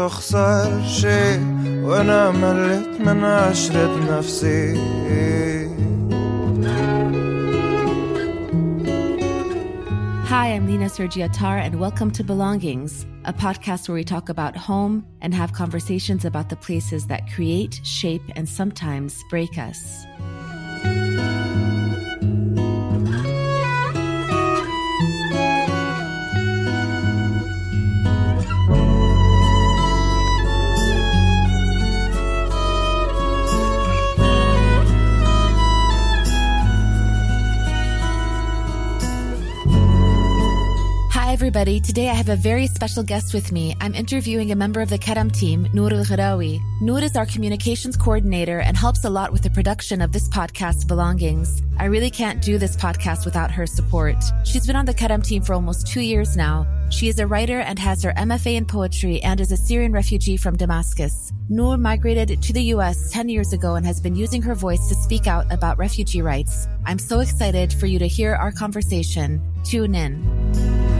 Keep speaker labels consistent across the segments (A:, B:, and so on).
A: تخسر شي وانا مليت من عشرة نفسي
B: Hi, I'm Lina Sergie Attar, and welcome to Belongings, a podcast where we talk about home and have conversations about the places that create, shape, and sometimes break us. Everybody. Today I have a very special guest with me. I'm interviewing a member of the Karam team, Nour Al Ghraowi. Nour is our communications coordinator and helps a lot with the production of this podcast, Belongings. I really can't do this podcast without her support. She's been on the Karam team for almost two years now. She is a writer and has her MFA in poetry and is a Syrian refugee from Damascus. Nour migrated to the US 10 years ago and has been using her voice to speak out about refugee rights. I'm so excited for you to hear our conversation. Tune in.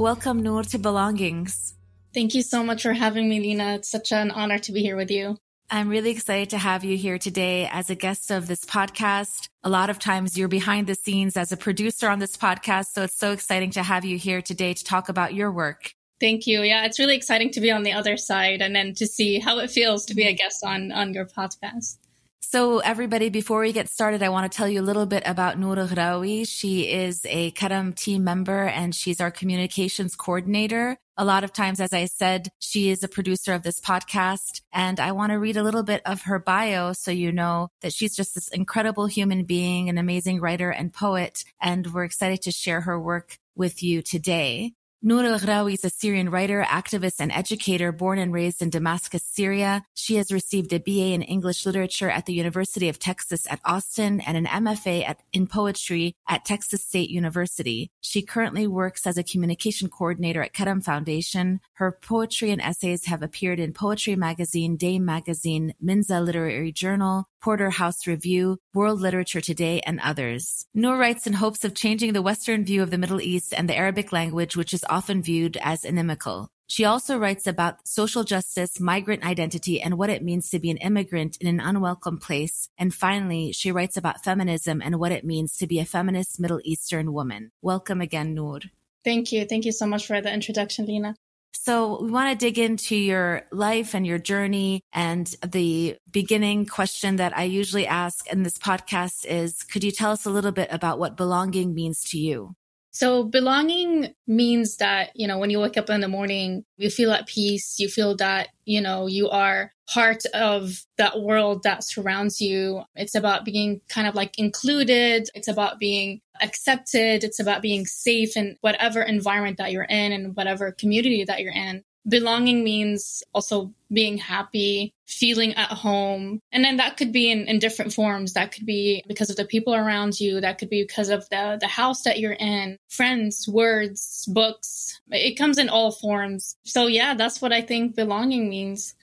B: Welcome, Nour, to Belongings.
C: Thank you so much for having me, Lina. It's such an honor to be here with you.
B: I'm really excited to have you here today as a guest of this podcast. A lot of times you're behind the scenes as a producer on this podcast. So it's so exciting to have you here today to talk about your work.
C: Thank you. Yeah, it's really exciting to be on the other side and then to see how it feels to be a guest on on your podcast.
B: So everybody, before we get started, I want to tell you a little bit about Nour Ghraowi. She is a Karam team member and she's our communications coordinator. A lot of times, as I said, she is a producer of this podcast. And I want to read a little bit of her bio so you know that she's just this incredible human being, an amazing writer and poet. And we're excited to share her work with you today. Nour Al Ghraowi is a Syrian writer, activist, and educator born and raised in Damascus, Syria. She has received a BA in English literature at the University of Texas at Austin and an MFA at, in poetry at Texas State University. She currently works as a communication coordinator at Karam Foundation. Her poetry and essays have appeared in Poetry Magazine, Dame Magazine, Mizna Literary Journal, Porterhouse Review, World Literature Today, and others. Nour writes in hopes of changing the Western view of the Middle East and the Arabic language, which is often viewed as inimical. She also writes about social justice, migrant identity, and what it means to be an immigrant in an unwelcome place. And finally, she writes about feminism and what it means to be a feminist Middle Eastern woman. Welcome again, Nour.
C: Thank you. Thank you so much for the introduction, Lina.
B: So we want to dig into your life and your journey. And the beginning question that I usually ask in this podcast is, could you tell us a little bit about what belonging means to you?
C: So belonging means that, you know, when you wake up in the morning, you feel at peace, you feel that, you know, you are part of that world that surrounds you. It's about being kind of like included. It's about being accepted. It's about being safe in whatever environment that you're in and whatever community that you're in. Belonging means also being happy, feeling at home. And then that could be in, in different forms. That could be because of the people around you. That could be because of the, the house that you're in, friends, words, books. It comes in all forms. So yeah, that's what I think belonging means.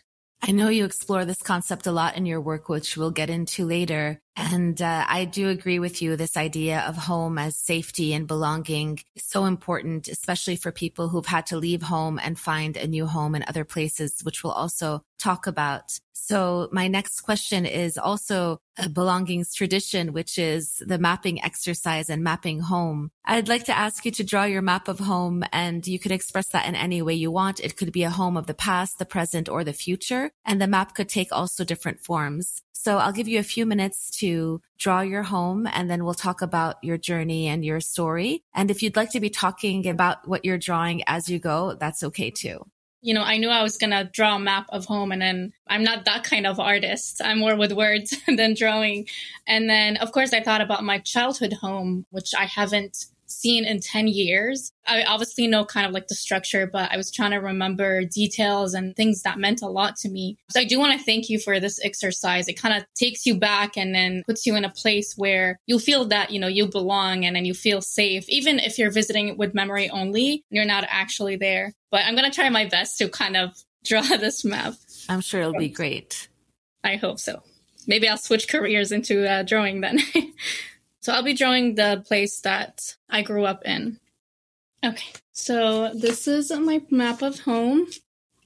B: I know you explore this concept a lot in your work, which we'll get into later. And uh, I do agree with you. This idea of home as safety and belonging is so important, especially for people who've had to leave home and find a new home in other places, which we'll also talk about. So my next question is also a belongings tradition, which is the mapping exercise and mapping home. I'd like to ask you to draw your map of home and you can express that in any way you want. It could be a home of the past, the present, or the future. And the map could take also different forms. So I'll give you a few minutes to draw your home and then we'll talk about your journey and your story. And if you'd like to be talking about what you're drawing as you go, that's okay too.
C: You know, I knew I was going to draw a map of home and then I'm not that kind of artist. I'm more with words than drawing. And then, of course, I thought about my childhood home, which I haven't seen in 10 years. I obviously know kind of like the structure, but I was trying to remember details and things that meant a lot to me. So I do want to thank you for this exercise. It kind of takes you back and then puts you in a place where you feel that, you know, you belong and then you feel safe, even if you're visiting with memory only, you're not actually there. But I'm going to try my best to kind of draw this map.
B: I'm sure it'll be great.
C: I hope so. Maybe I'll switch careers into uh, drawing then. so I'll be drawing the place that I grew up in. Okay, so this is my map of home.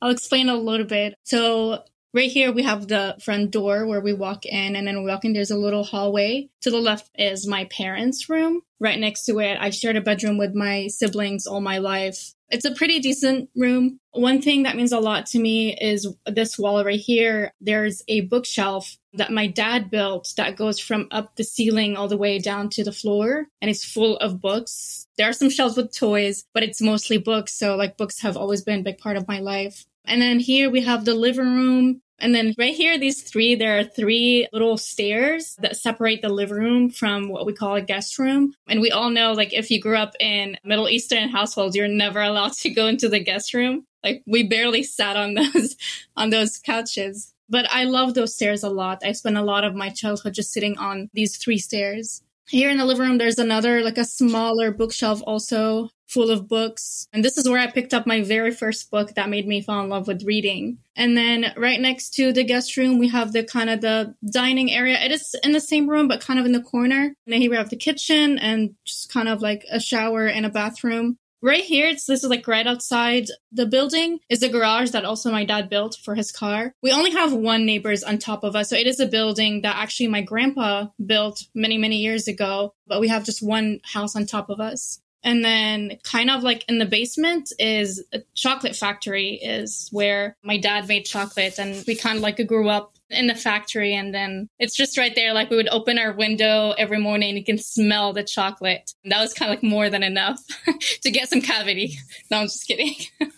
C: I'll explain a little bit. So right here we have the front door where we walk in and then we walk in there's a little hallway to the left is my parents room right next to it i shared a bedroom with my siblings all my life it's a pretty decent room. One thing that means a lot to me is this wall right here. There's a bookshelf that my dad built that goes from up the ceiling all the way down to the floor and it's full of books. There are some shelves with toys, but it's mostly books. So like books have always been a big part of my life. And then here we have the living room. And then right here, these three, there are three little stairs that separate the living room from what we call a guest room. And we all know, like, if you grew up in Middle Eastern households, you're never allowed to go into the guest room. Like, we barely sat on those, on those couches. But I love those stairs a lot. I spent a lot of my childhood just sitting on these three stairs. Here in the living room, there's another, like a smaller bookshelf also full of books. And this is where I picked up my very first book that made me fall in love with reading. And then right next to the guest room, we have the kind of the dining area. It is in the same room, but kind of in the corner. And then here we have the kitchen and just kind of like a shower and a bathroom. Right here, it's this is like right outside the building is a garage that also my dad built for his car. We only have one neighbors on top of us. So it is a building that actually my grandpa built many, many years ago, but we have just one house on top of us. And then kind of like in the basement is a chocolate factory is where my dad made chocolate and we kind of like grew up in the factory and then it's just right there. Like we would open our window every morning you can smell the chocolate. And that was kind of like more than enough to get some cavity. No i'm just kidding.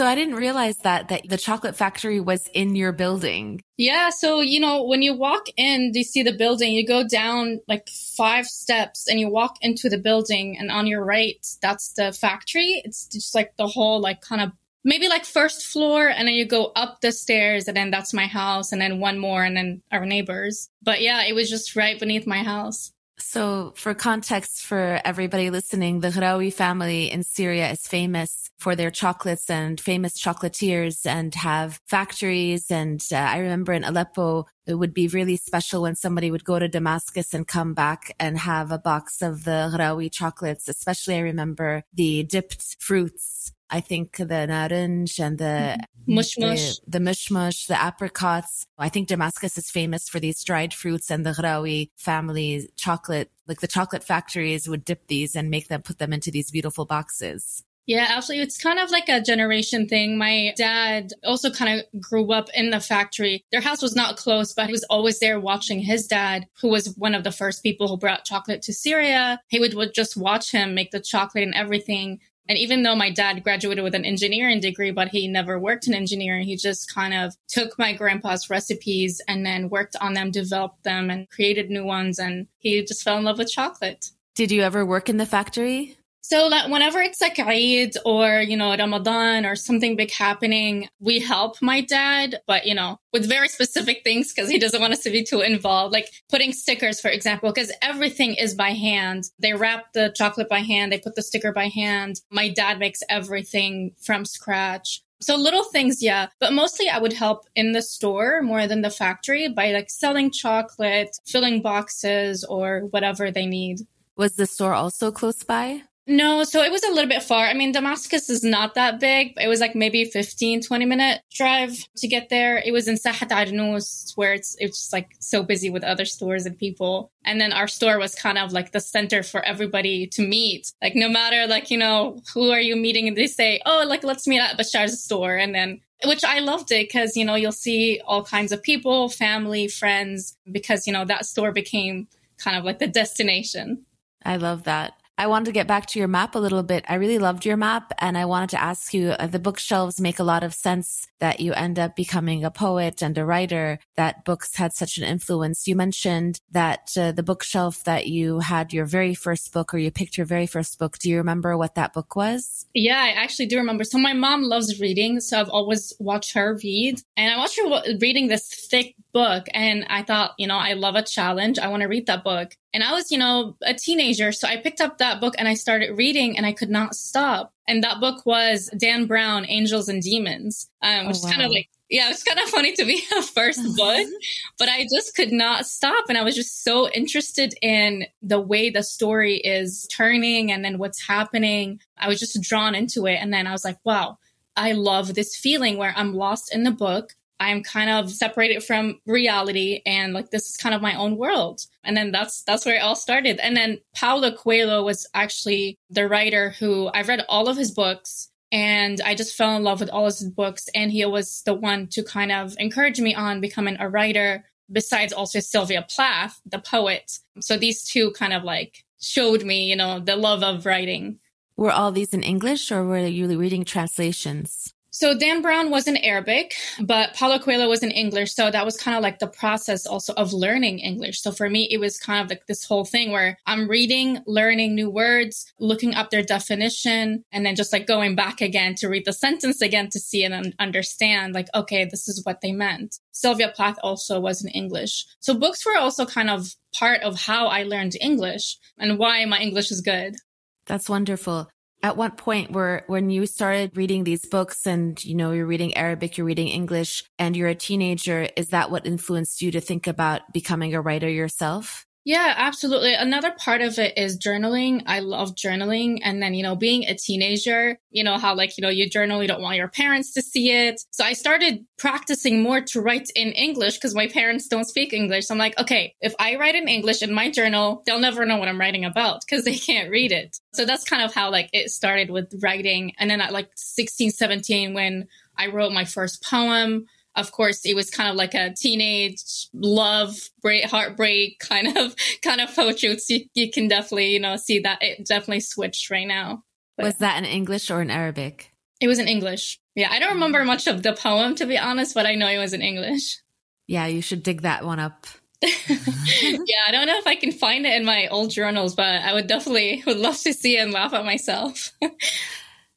B: So I didn't realize that that the chocolate factory was in your building.
C: Yeah, so you know, when you walk in, you see the building, you go down like five steps and you walk into the building and on your right, that's the factory. It's just like the whole like kind of maybe like first floor and then you go up the stairs and then that's my house and then one more and then our neighbors. But yeah, it was just right beneath my house.
B: So for context for everybody listening, the Ghraoui family in Syria is famous for their chocolates and famous chocolatiers and have factories. And uh, I remember in Aleppo, it would be really special when somebody would go to Damascus and come back and have a box of the Ghraoui chocolates. Especially I remember the dipped fruits. I think the naranj and the
C: mush mush,
B: the, the the apricots. I think Damascus is famous for these dried fruits and the Ghraoui family chocolate, like the chocolate factories would dip these and make them put them into these beautiful boxes.
C: Yeah, absolutely. It's kind of like a generation thing. My dad also kind of grew up in the factory. Their house was not close, but he was always there watching his dad, who was one of the first people who brought chocolate to Syria. He would, would just watch him make the chocolate and everything. And even though my dad graduated with an engineering degree, but he never worked in engineering, he just kind of took my grandpa's recipes and then worked on them, developed them, and created new ones. And he just fell in love with chocolate.
B: Did you ever work in the factory?
C: So that whenever it's like Eid or, you know, Ramadan or something big happening, we help my dad, but, you know, with very specific things because he doesn't want us to be too involved, like putting stickers, for example, because everything is by hand. They wrap the chocolate by hand. They put the sticker by hand. My dad makes everything from scratch. So little things, yeah. But mostly I would help in the store more than the factory by like selling chocolate, filling boxes or whatever they need.
B: Was the store also close by?
C: No, so it was a little bit far. I mean, Damascus is not that big. It was like maybe 15, 20 minute drive to get there. It was in Sahat Arnous where it's, it's just like so busy with other stores and people. And then our store was kind of like the center for everybody to meet. Like no matter like, you know, who are you meeting? And they say, oh, like let's meet at Bashar's store. And then which I loved it because, you know, you'll see all kinds of people, family, friends, because, you know, that store became kind of like the destination.
B: I love that. I wanted to get back to your map a little bit. I really loved your map and I wanted to ask you uh, the bookshelves make a lot of sense that you end up becoming a poet and a writer, that books had such an influence. You mentioned that uh, the bookshelf that you had your very first book or you picked your very first book. Do you remember what that book was?
C: Yeah, I actually do remember. So my mom loves reading. So I've always watched her read and I watched her reading this thick book. And I thought, you know, I love a challenge. I want to read that book. And I was, you know, a teenager. So I picked up that book and I started reading and I could not stop. And that book was Dan Brown, Angels and Demons, um, which oh, wow. is kind of like yeah, it's kind of funny to be a first book, but I just could not stop. And I was just so interested in the way the story is turning and then what's happening. I was just drawn into it. And then I was like, wow, I love this feeling where I'm lost in the book. I'm kind of separated from reality and like this is kind of my own world. And then that's that's where it all started. And then Paulo Coelho was actually the writer who I've read all of his books and I just fell in love with all his books. And he was the one to kind of encourage me on becoming a writer, besides also Sylvia Plath, the poet. So these two kind of like showed me, you know, the love of writing.
B: Were all these in English or were you reading translations?
C: So Dan Brown was in Arabic, but Paulo Coelho was in English. So that was kind of like the process also of learning English. So for me, it was kind of like this whole thing where I'm reading, learning new words, looking up their definition, and then just like going back again to read the sentence again to see and understand like, okay, this is what they meant. Sylvia Plath also was in English. So books were also kind of part of how I learned English and why my English is good.
B: That's wonderful at what point were when you started reading these books and you know you're reading arabic you're reading english and you're a teenager is that what influenced you to think about becoming a writer yourself
C: yeah, absolutely. Another part of it is journaling. I love journaling. And then, you know, being a teenager, you know, how like, you know, you journal, you don't want your parents to see it. So I started practicing more to write in English because my parents don't speak English. So I'm like, okay, if I write in English in my journal, they'll never know what I'm writing about because they can't read it. So that's kind of how like it started with writing. And then at like 16, 17, when I wrote my first poem, of course it was kind of like a teenage love break heartbreak kind of kind of poetry. So you, you can definitely you know see that it definitely switched right now.
B: But was that in english or in arabic?
C: It was in english. Yeah i don't remember much of the poem to be honest but i know it was in english.
B: Yeah you should dig that one up.
C: Yeah i don't know if i can find it in my old journals but i would definitely would love to see it and laugh at myself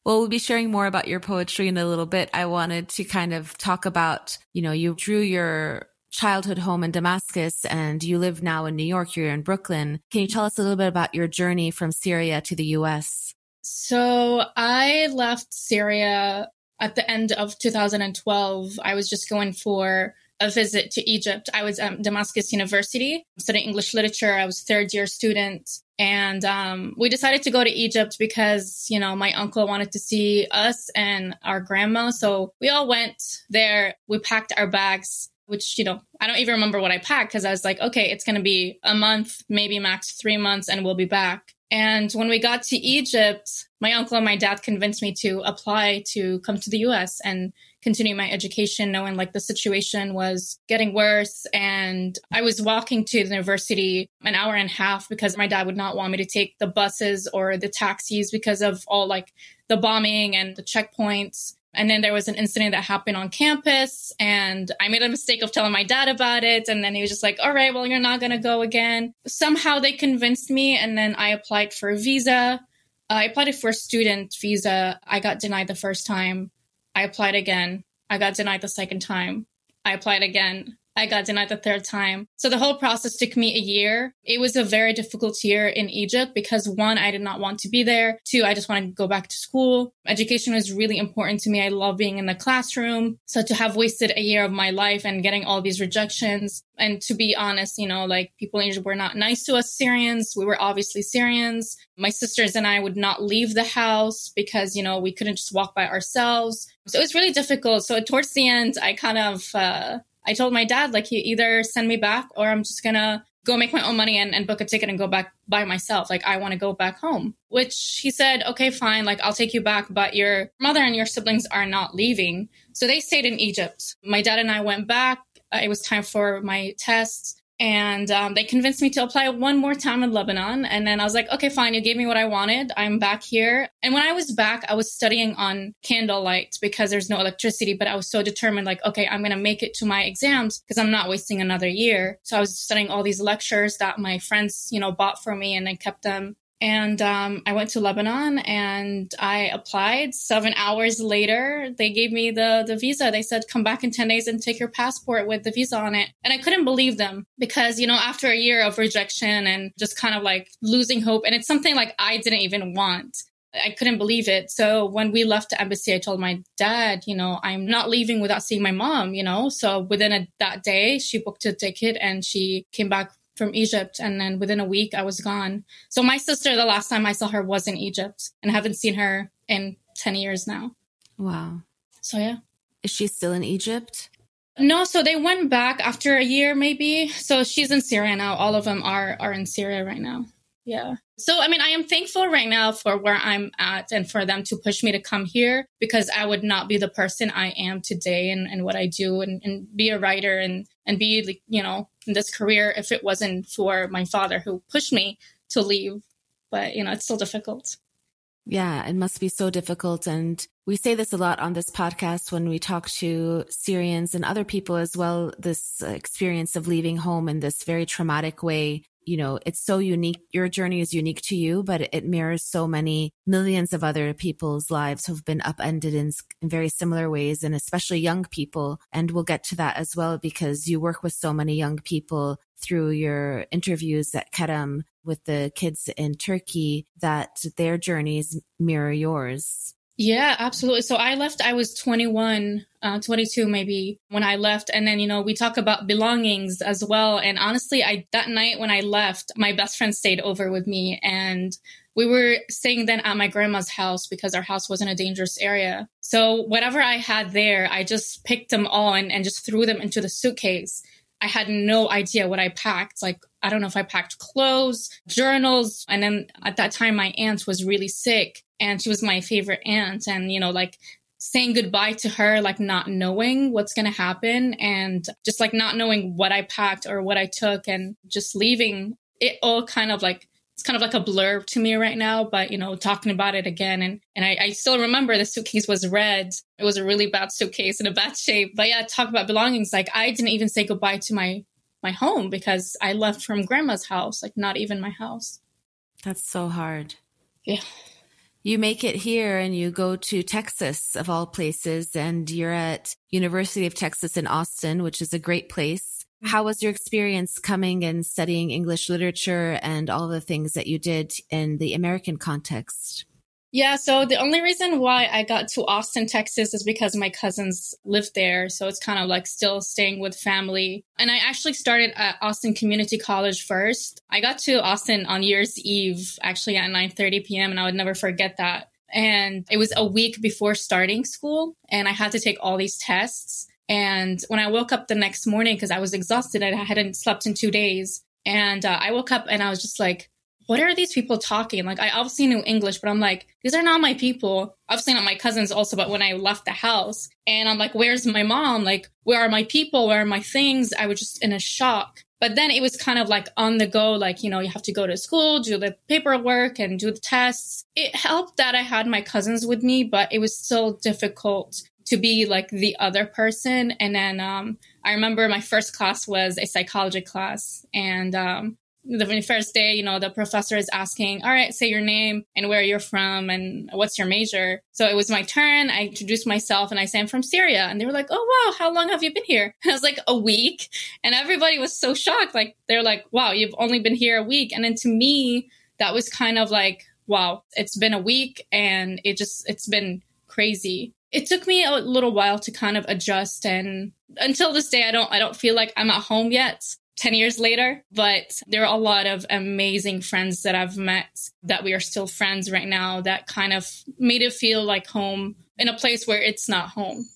B: well, we'll be sharing more about your poetry in a little bit. I wanted to kind of talk about, you know, you drew your childhood home in Damascus and you live now in New York. You're in Brooklyn. Can you tell us a little bit about your journey from Syria to the US?
C: So I left Syria at the end of 2012. I was just going for a visit to Egypt. I was at Damascus University studying English literature. I was third year student. And um, we decided to go to Egypt because, you know, my uncle wanted to see us and our grandma. So we all went there. We packed our bags, which, you know, I don't even remember what I packed because I was like, okay, it's going to be a month, maybe max three months, and we'll be back. And when we got to Egypt, my uncle and my dad convinced me to apply to come to the US and continue my education, knowing like the situation was getting worse. And I was walking to the university an hour and a half because my dad would not want me to take the buses or the taxis because of all like the bombing and the checkpoints. And then there was an incident that happened on campus and I made a mistake of telling my dad about it. And then he was just like, all right, well, you're not going to go again. Somehow they convinced me. And then I applied for a visa. I applied for a student visa. I got denied the first time. I applied again. I got denied the second time. I applied again. I got denied the third time. So the whole process took me a year. It was a very difficult year in Egypt because one, I did not want to be there. Two, I just wanted to go back to school. Education was really important to me. I love being in the classroom. So to have wasted a year of my life and getting all these rejections, and to be honest, you know, like people in Egypt were not nice to us Syrians. We were obviously Syrians. My sisters and I would not leave the house because, you know, we couldn't just walk by ourselves. So it was really difficult. So towards the end, I kind of, uh, I told my dad, like, he either send me back or I'm just gonna go make my own money and, and book a ticket and go back by myself. Like, I want to go back home. Which he said, okay, fine. Like, I'll take you back, but your mother and your siblings are not leaving. So they stayed in Egypt. My dad and I went back. Uh, it was time for my tests and um, they convinced me to apply one more time in Lebanon. And then I was like, okay, fine, you gave me what I wanted. I'm back here. And when I was back, I was studying on candlelight because there's no electricity, but I was so determined, like, okay, I'm going to make it to my exams because I'm not wasting another year. So I was studying all these lectures that my friends, you know, bought for me and I kept them. And um, I went to Lebanon and I applied. Seven hours later, they gave me the, the visa. They said, come back in 10 days and take your passport with the visa on it. And I couldn't believe them because, you know, after a year of rejection and just kind of like losing hope, and it's something like I didn't even want. I couldn't believe it. So when we left the embassy, I told my dad, you know, I'm not leaving without seeing my mom, you know. So within a, that day, she booked a ticket and she came back from Egypt. And then within a week, I was gone. So my sister, the last time I saw her was in Egypt and I haven't seen her in 10 years now.
B: Wow.
C: So yeah.
B: Is she still in Egypt?
C: No, so they went back after a year, maybe. So she's in Syria now. All of them are are in Syria right now. Yeah. So, I mean, I am thankful right now for where I'm at and for them to push me to come here because I would not be the person I am today and, and what I do and, and be a writer and, and be, like, you know, in this career if it wasn't for my father who pushed me to leave. But, you know, it's still difficult.
B: Yeah, it must be so difficult. And we say this a lot on this podcast when we talk to Syrians and other people as well. This uh, experience of leaving home in this very traumatic way you know, it's so unique. Your journey is unique to you, but it mirrors so many millions of other people's lives who've been upended in, in, very similar ways, and especially young people. And we'll get to that as well because you work with so many young people through your interviews at Karam with the kids in Turkey that their journeys mirror yours.
C: Yeah, absolutely. So I left, I was 21, uh, 22 maybe when I left. And then, you know, we talk about belongings as well. And honestly, I, that night when I left, my best friend stayed over with me and we were staying then at my grandma's house because our house was in a dangerous area. So whatever I had there, I just picked them all and, and just threw them into the suitcase. I had no idea what I packed. Like, I don't know if I packed clothes, journals. And then at that time, my aunt was really sick and she was my favorite aunt and you know like saying goodbye to her like not knowing what's going to happen and just like not knowing what i packed or what i took and just leaving it all kind of like it's kind of like a blur to me right now but you know talking about it again and and I, I still remember the suitcase was red. It was a really bad suitcase in a bad shape. But yeah talk about belongings. Like i didn't even say goodbye to my my home because i left from grandma's house like not even my house.
B: That's so hard.
C: Yeah.
B: You make it here and you go to Texas of all places and you're at University of Texas in Austin, which is a great place. How was your experience coming and studying English literature and all the things that you did in the American context?
C: Yeah, so the only reason why I got to Austin, Texas is because my cousins lived there. So it's kind of like still staying with family. And I actually started at Austin Community College first. I got to Austin on Year's Eve, actually at 9:30 p.m. and I would never forget that. And it was a week before starting school and I had to take all these tests. And when I woke up the next morning, because I was exhausted, and I hadn't slept in two days. And uh, I woke up and I was just like, what are these people talking? Like, I obviously knew English, but I'm like, these are not my people. Obviously not my cousins also, but when I left the house and I'm like, where's my mom? Like, where are my people? Where are my things? I was just in a shock. But then it was kind of like on the go, like, you know, you have to go to school, do the paperwork and do the tests. It helped that I had my cousins with me, but it was still difficult to be like the other person. And then, um, I remember my first class was a psychology class and um, the first day, you know, the professor is asking, all right, say your name and where you're from and what's your major. So it was my turn. I introduced myself and I say I'm from Syria. And they were like, oh, wow, how long have you been here? And I was like, a week. And everybody was so shocked. Like, they're like, wow, you've only been here a week. And then to me, that was kind of like, wow, it's been a week and it just, it's been crazy. It took me a little while to kind of adjust and until this day, I don't, I don't feel like I'm at home yet. 10 years later, but there are a lot of amazing friends that I've met that we are still friends right now that kind of made it feel like home in a place where it's not home.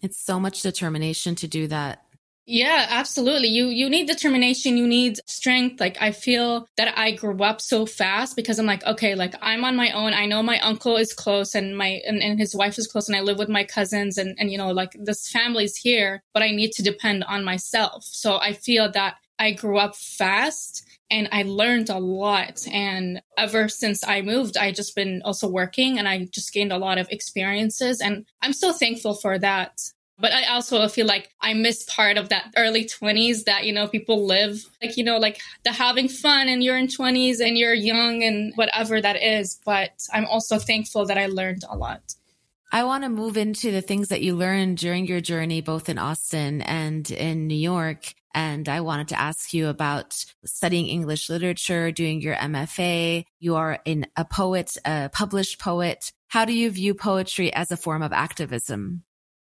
B: It's so much determination to do that.
C: Yeah, absolutely. You you need determination, you need strength. Like I feel that I grew up so fast because I'm like, okay, like I'm on my own. I know my uncle is close and my and, and his wife is close and I live with my cousins and and you know, like this family's here, but I need to depend on myself. So I feel that I grew up fast and I learned a lot. And ever since I moved, I just been also working and I just gained a lot of experiences. And I'm so thankful for that. But I also feel like I miss part of that early 20s that, you know, people live like, you know, like the having fun and you're in 20s and you're young and whatever that is. But I'm also thankful that I learned a lot.
B: I want to move into the things that you learned during your journey, both in Austin and in New York. And I wanted to ask you about studying English literature, doing your MFA. You are in a poet, a published poet. How do you view poetry as a form of activism?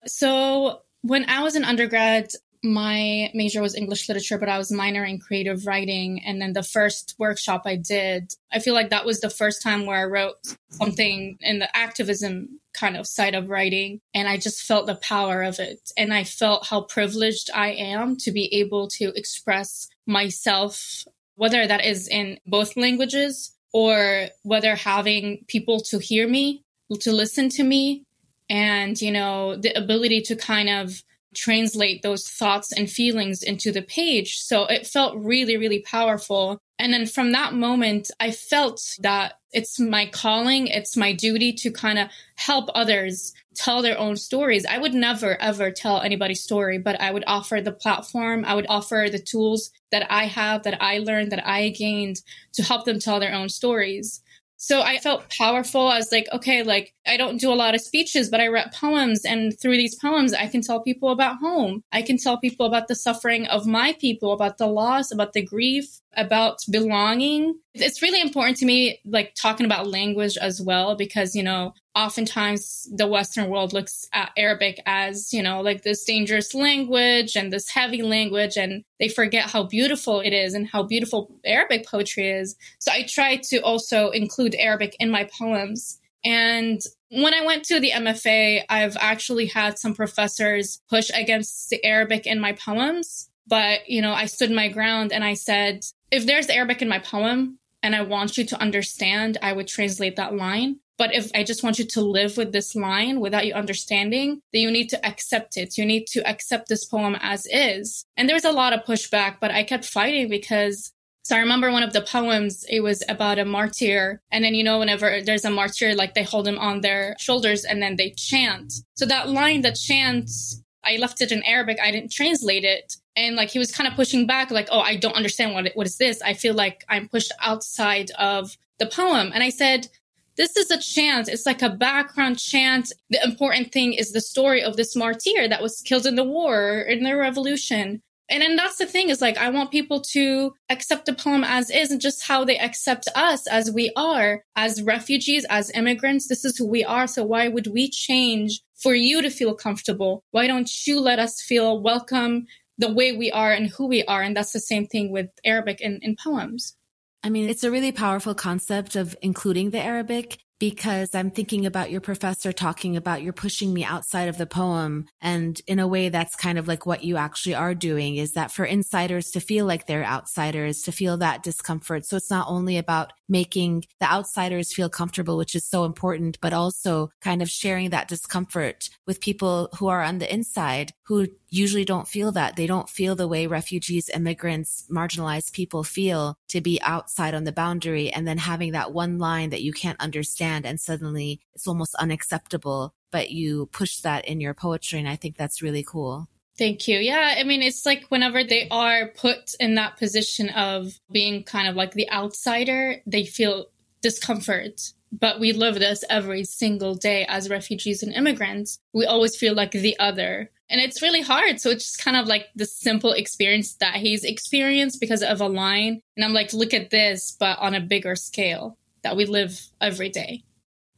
C: So when I was an undergrad, my major was English literature, but I was minor in creative writing. And then the first workshop I did, I feel like that was the first time where I wrote something in the activism kind of side of writing. And I just felt the power of it. And I felt how privileged I am to be able to express myself, whether that is in both languages or whether having people to hear me, to listen to me, and, you know, the ability to kind of translate those thoughts and feelings into the page. So it felt really, really powerful. And then from that moment, I felt that it's my calling, it's my duty to kind of help others tell their own stories. I would never, ever tell anybody's story, but I would offer the platform, I would offer the tools that I have, that I learned, that I gained to help them tell their own stories. So I felt powerful. I was like, okay, like I don't do a lot of speeches, but I write poems. And through these poems, I can tell people about home. I can tell people about the suffering of my people, about the loss, about the grief, about belonging. It's really important to me, like talking about language as well, because, you know, oftentimes the Western world looks at Arabic as, you know, like this dangerous language and this heavy language, and they forget how beautiful it is and how beautiful Arabic poetry is. So I try to also include Arabic in my poems. And when I went to the MFA, I've actually had some professors push against the Arabic in my poems. But, you know, I stood my ground and I said, if there's Arabic in my poem and I want you to understand, I would translate that line. But if I just want you to live with this line without you understanding, then you need to accept it. You need to accept this poem as is. And there was a lot of pushback, but I kept fighting because so I remember one of the poems, it was about a martyr. And then, you know, whenever there's a martyr, like they hold him on their shoulders and then they chant. So that line that chants, I left it in Arabic. I didn't translate it. And like he was kind of pushing back, like, oh, I don't understand what, what is this? I feel like I'm pushed outside of the poem. And I said, this is a chant. It's like a background chant. The important thing is the story of this martyr that was killed in the war, in the revolution. And then that's the thing is like, I want people to accept the poem as is and just how they accept us as we are, as refugees, as immigrants. This is who we are. So why would we change for you to feel comfortable? Why don't you let us feel welcome the way we are and who we are? And that's the same thing with Arabic in, in poems.
B: I mean, it's a really powerful concept of including the Arabic because I'm thinking about your professor talking about you're pushing me outside of the poem. And in a way, that's kind of like what you actually are doing is that for insiders to feel like they're outsiders, to feel that discomfort. So it's not only about making the outsiders feel comfortable, which is so important, but also kind of sharing that discomfort with people who are on the inside who usually don't feel that. They don't feel the way refugees, immigrants, marginalized people feel to be outside on the boundary and then having that one line that you can't understand and suddenly it's almost unacceptable, but you push that in your poetry. And I think that's really cool.
C: Thank you. Yeah, I mean, it's like whenever they are put in that position of being kind of like the outsider, they feel discomfort. But we live this every single day as refugees and immigrants. We always feel like the other. And it's really hard. So it's just kind of like the simple experience that he's experienced because of a line. And I'm like, look at this, but on a bigger scale that we live every day.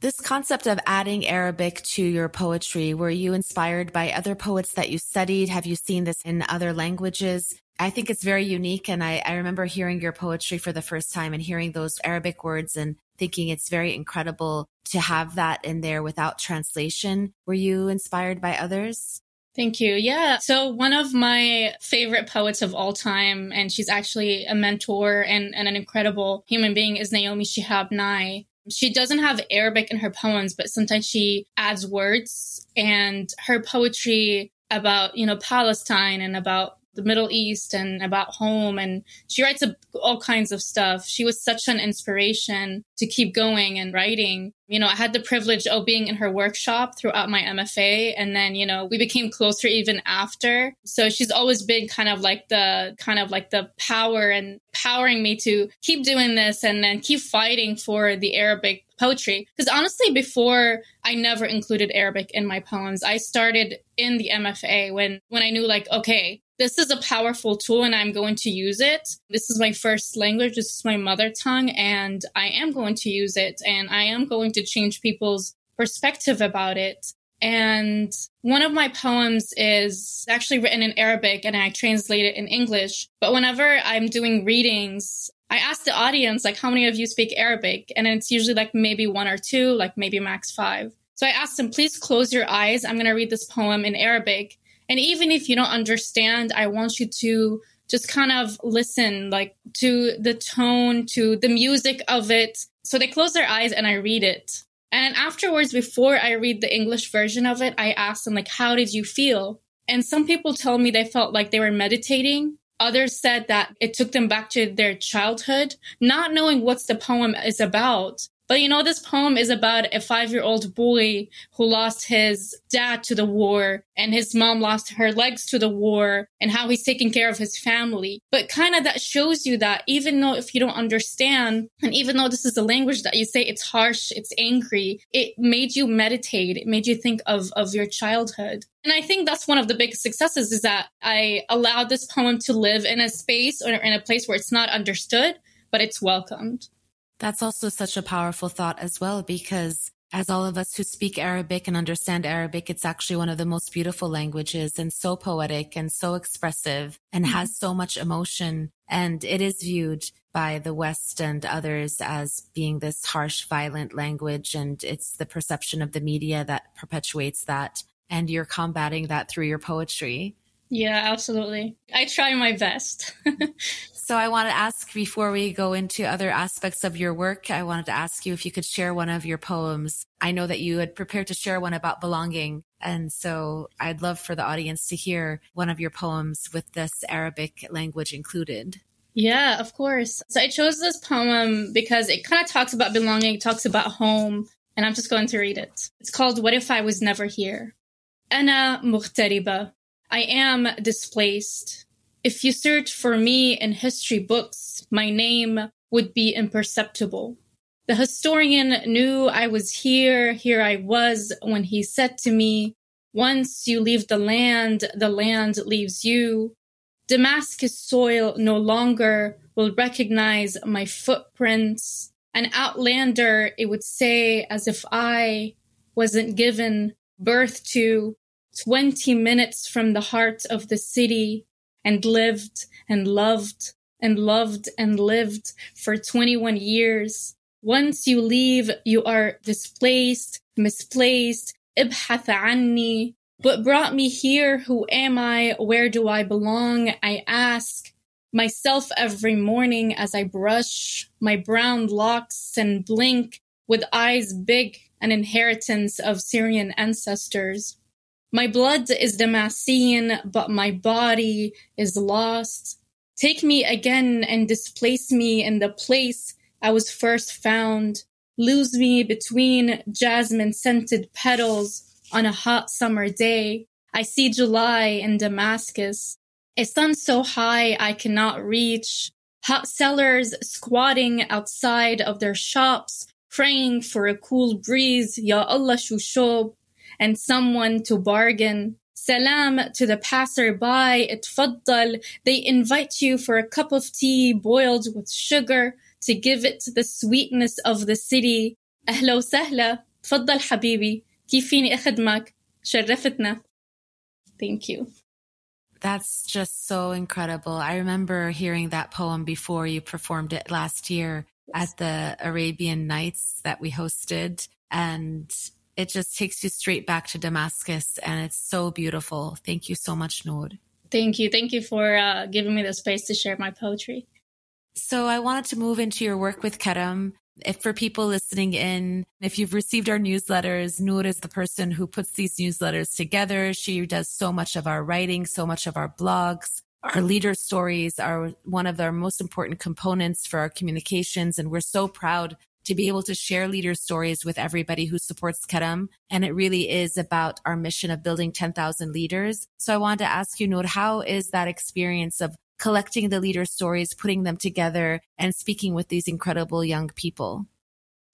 B: This concept of adding Arabic to your poetry, were you inspired by other poets that you studied? Have you seen this in other languages? I think it's very unique. And I, I, remember hearing your poetry for the first time and hearing those Arabic words and thinking it's very incredible to have that in there without translation. Were you inspired by others?
C: Thank you. Yeah. So one of my favorite poets of all time, and she's actually a mentor and, and an incredible human being, is Naomi Shihab Nye. She doesn't have Arabic in her poems, but sometimes she adds words and her poetry about, you know, Palestine and about the Middle East and about home. And she writes all kinds of stuff. She was such an inspiration to keep going and writing. You know, I had the privilege of being in her workshop throughout my MFA. And then, you know, we became closer even after. So she's always been kind of like the, kind of like the power and powering me to keep doing this and then keep fighting for the Arabic poetry. Because honestly, before I never included Arabic in my poems. I started in the MFA when, when I knew like, okay, this is a powerful tool and I'm going to use it. This is my first language. This is my mother tongue and I am going to use it and I am going to change people's perspective about it. And one of my poems is actually written in Arabic and I translate it in English. But whenever I'm doing readings, I ask the audience, like, how many of you speak Arabic? And it's usually like maybe one or two, like maybe max five. So I asked them, please close your eyes. I'm going to read this poem in Arabic. And even if you don't understand, I want you to just kind of listen, like to the tone, to the music of it. So they close their eyes and I read it. And afterwards, before I read the English version of it, I asked them, like, how did you feel? And some people told me they felt like they were meditating. Others said that it took them back to their childhood, not knowing what the poem is about. But you know, this poem is about a five year old boy who lost his dad to the war and his mom lost her legs to the war and how he's taking care of his family. But kind of that shows you that even though if you don't understand, and even though this is the language that you say it's harsh, it's angry, it made you meditate. It made you think of, of your childhood. And I think that's one of the biggest successes is that I allowed this poem to live in a space or in a place where it's not understood, but it's welcomed.
B: That's also such a powerful thought as well, because as all of us who speak Arabic and understand Arabic, it's actually one of the most beautiful languages and so poetic and so expressive and mm-hmm. has so much emotion. And it is viewed by the West and others as being this harsh, violent language. And it's the perception of the media that perpetuates that. And you're combating that through your poetry.
C: Yeah, absolutely. I try my best.
B: So I want to ask before we go into other aspects of your work, I wanted to ask you if you could share one of your poems. I know that you had prepared to share one about belonging. And so I'd love for the audience to hear one of your poems with this Arabic language included.
C: Yeah, of course. So I chose this poem because it kind of talks about belonging, talks about home, and I'm just going to read it. It's called What If I Was Never Here? أنا مغتربة. I am displaced. If you search for me in history books, my name would be imperceptible. The historian knew I was here, here I was, when he said to me, Once you leave the land, the land leaves you. Damascus soil no longer will recognize my footprints. An outlander, it would say, as if I wasn't given birth to 20 minutes from the heart of the city and lived and loved and loved and lived for 21 years. Once you leave, you are displaced, misplaced. ابحث عني. What brought me here? Who am I? Where do I belong? I ask myself every morning as I brush my brown locks and blink with eyes big, an inheritance of Syrian ancestors. My blood is Damascene, but my body is lost. Take me again and displace me in the place I was first found. Lose me between jasmine scented petals on a hot summer day. I see July in Damascus. A sun so high I cannot reach. Hot sellers squatting outside of their shops, praying for a cool breeze. Ya Allah shushub and someone to bargain. Salam to the passerby, itfaddal. They invite you for a cup of tea boiled with sugar to give it the sweetness of the city. أهلا وسهلا. تفضل حبيبي. كيف فيني أخدمك؟ شرفتنا. Thank you.
B: That's just so incredible. I remember hearing that poem before you performed it last year at the Arabian Nights that we hosted. And it just takes you straight back to Damascus and it's so beautiful. Thank you so much, Nour.
C: Thank you. Thank you for uh, giving me the space to share my poetry.
B: So I wanted to move into your work with Karam. If for people listening in, if you've received our newsletters, Nour is the person who puts these newsletters together. She does so much of our writing, so much of our blogs. our leader stories are one of our most important components for our communications. And we're so proud to be able to share leader stories with everybody who supports Karam. And it really is about our mission of building 10,000 leaders. So I wanted to ask you, Nour, how is that experience of collecting the leader stories, putting them together and speaking with these incredible young people?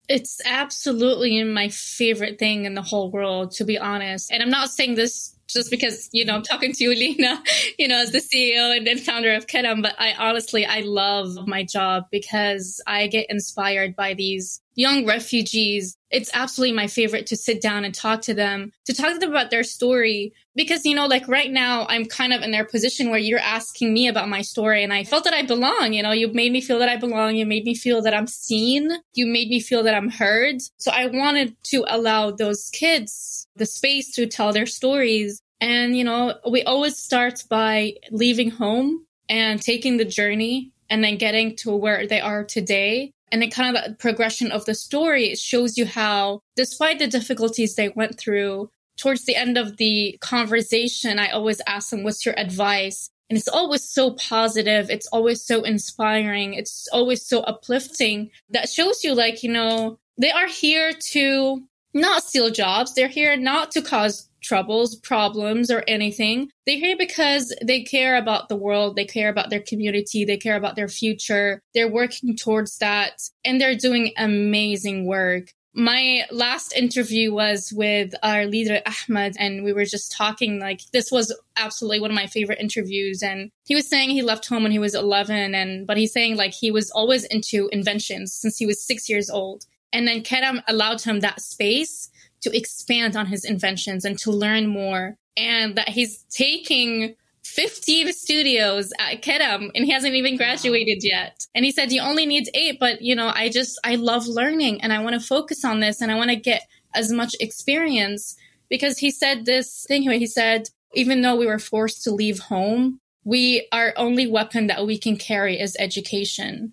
C: It's absolutely my favorite thing in the whole world, to be honest. And I'm not saying this just because, you know, I'm talking to you, Lina, you know, as the CEO and, and founder of Karam, but I honestly, I love my job because I get inspired by these young refugees. It's absolutely my favorite to sit down and talk to them, to talk to them about their story. Because, you know, like right now, I'm kind of in their position where you're asking me about my story and I felt that I belong. You know, you made me feel that I belong. You made me feel that I'm seen. You made me feel that I'm heard. So I wanted to allow those kids the space to tell their stories. And, you know, we always start by leaving home and taking the journey and then getting to where they are today. And then kind of progression of the story shows you how, despite the difficulties they went through, towards the end of the conversation, I always ask them, what's your advice? And it's always so positive. It's always so inspiring. It's always so uplifting that shows you like, you know, they are here to not steal jobs. They're here not to cause troubles, problems, or anything. They're here because they care about the world. They care about their community. They care about their future. They're working towards that and they're doing amazing work. My last interview was with our leader, Ahmed, and we were just talking like this was absolutely one of my favorite interviews. And he was saying he left home when he was 11 and, but he's saying like he was always into inventions since he was six years old. And then Karam allowed him that space to expand on his inventions and to learn more. And that he's taking 15 studios at Karam and he hasn't even graduated yet. And he said, he only needs eight, but you know, I just, I love learning and I want to focus on this and I want to get as much experience because he said this thing where he said, even though we were forced to leave home, we, our only weapon that we can carry is education.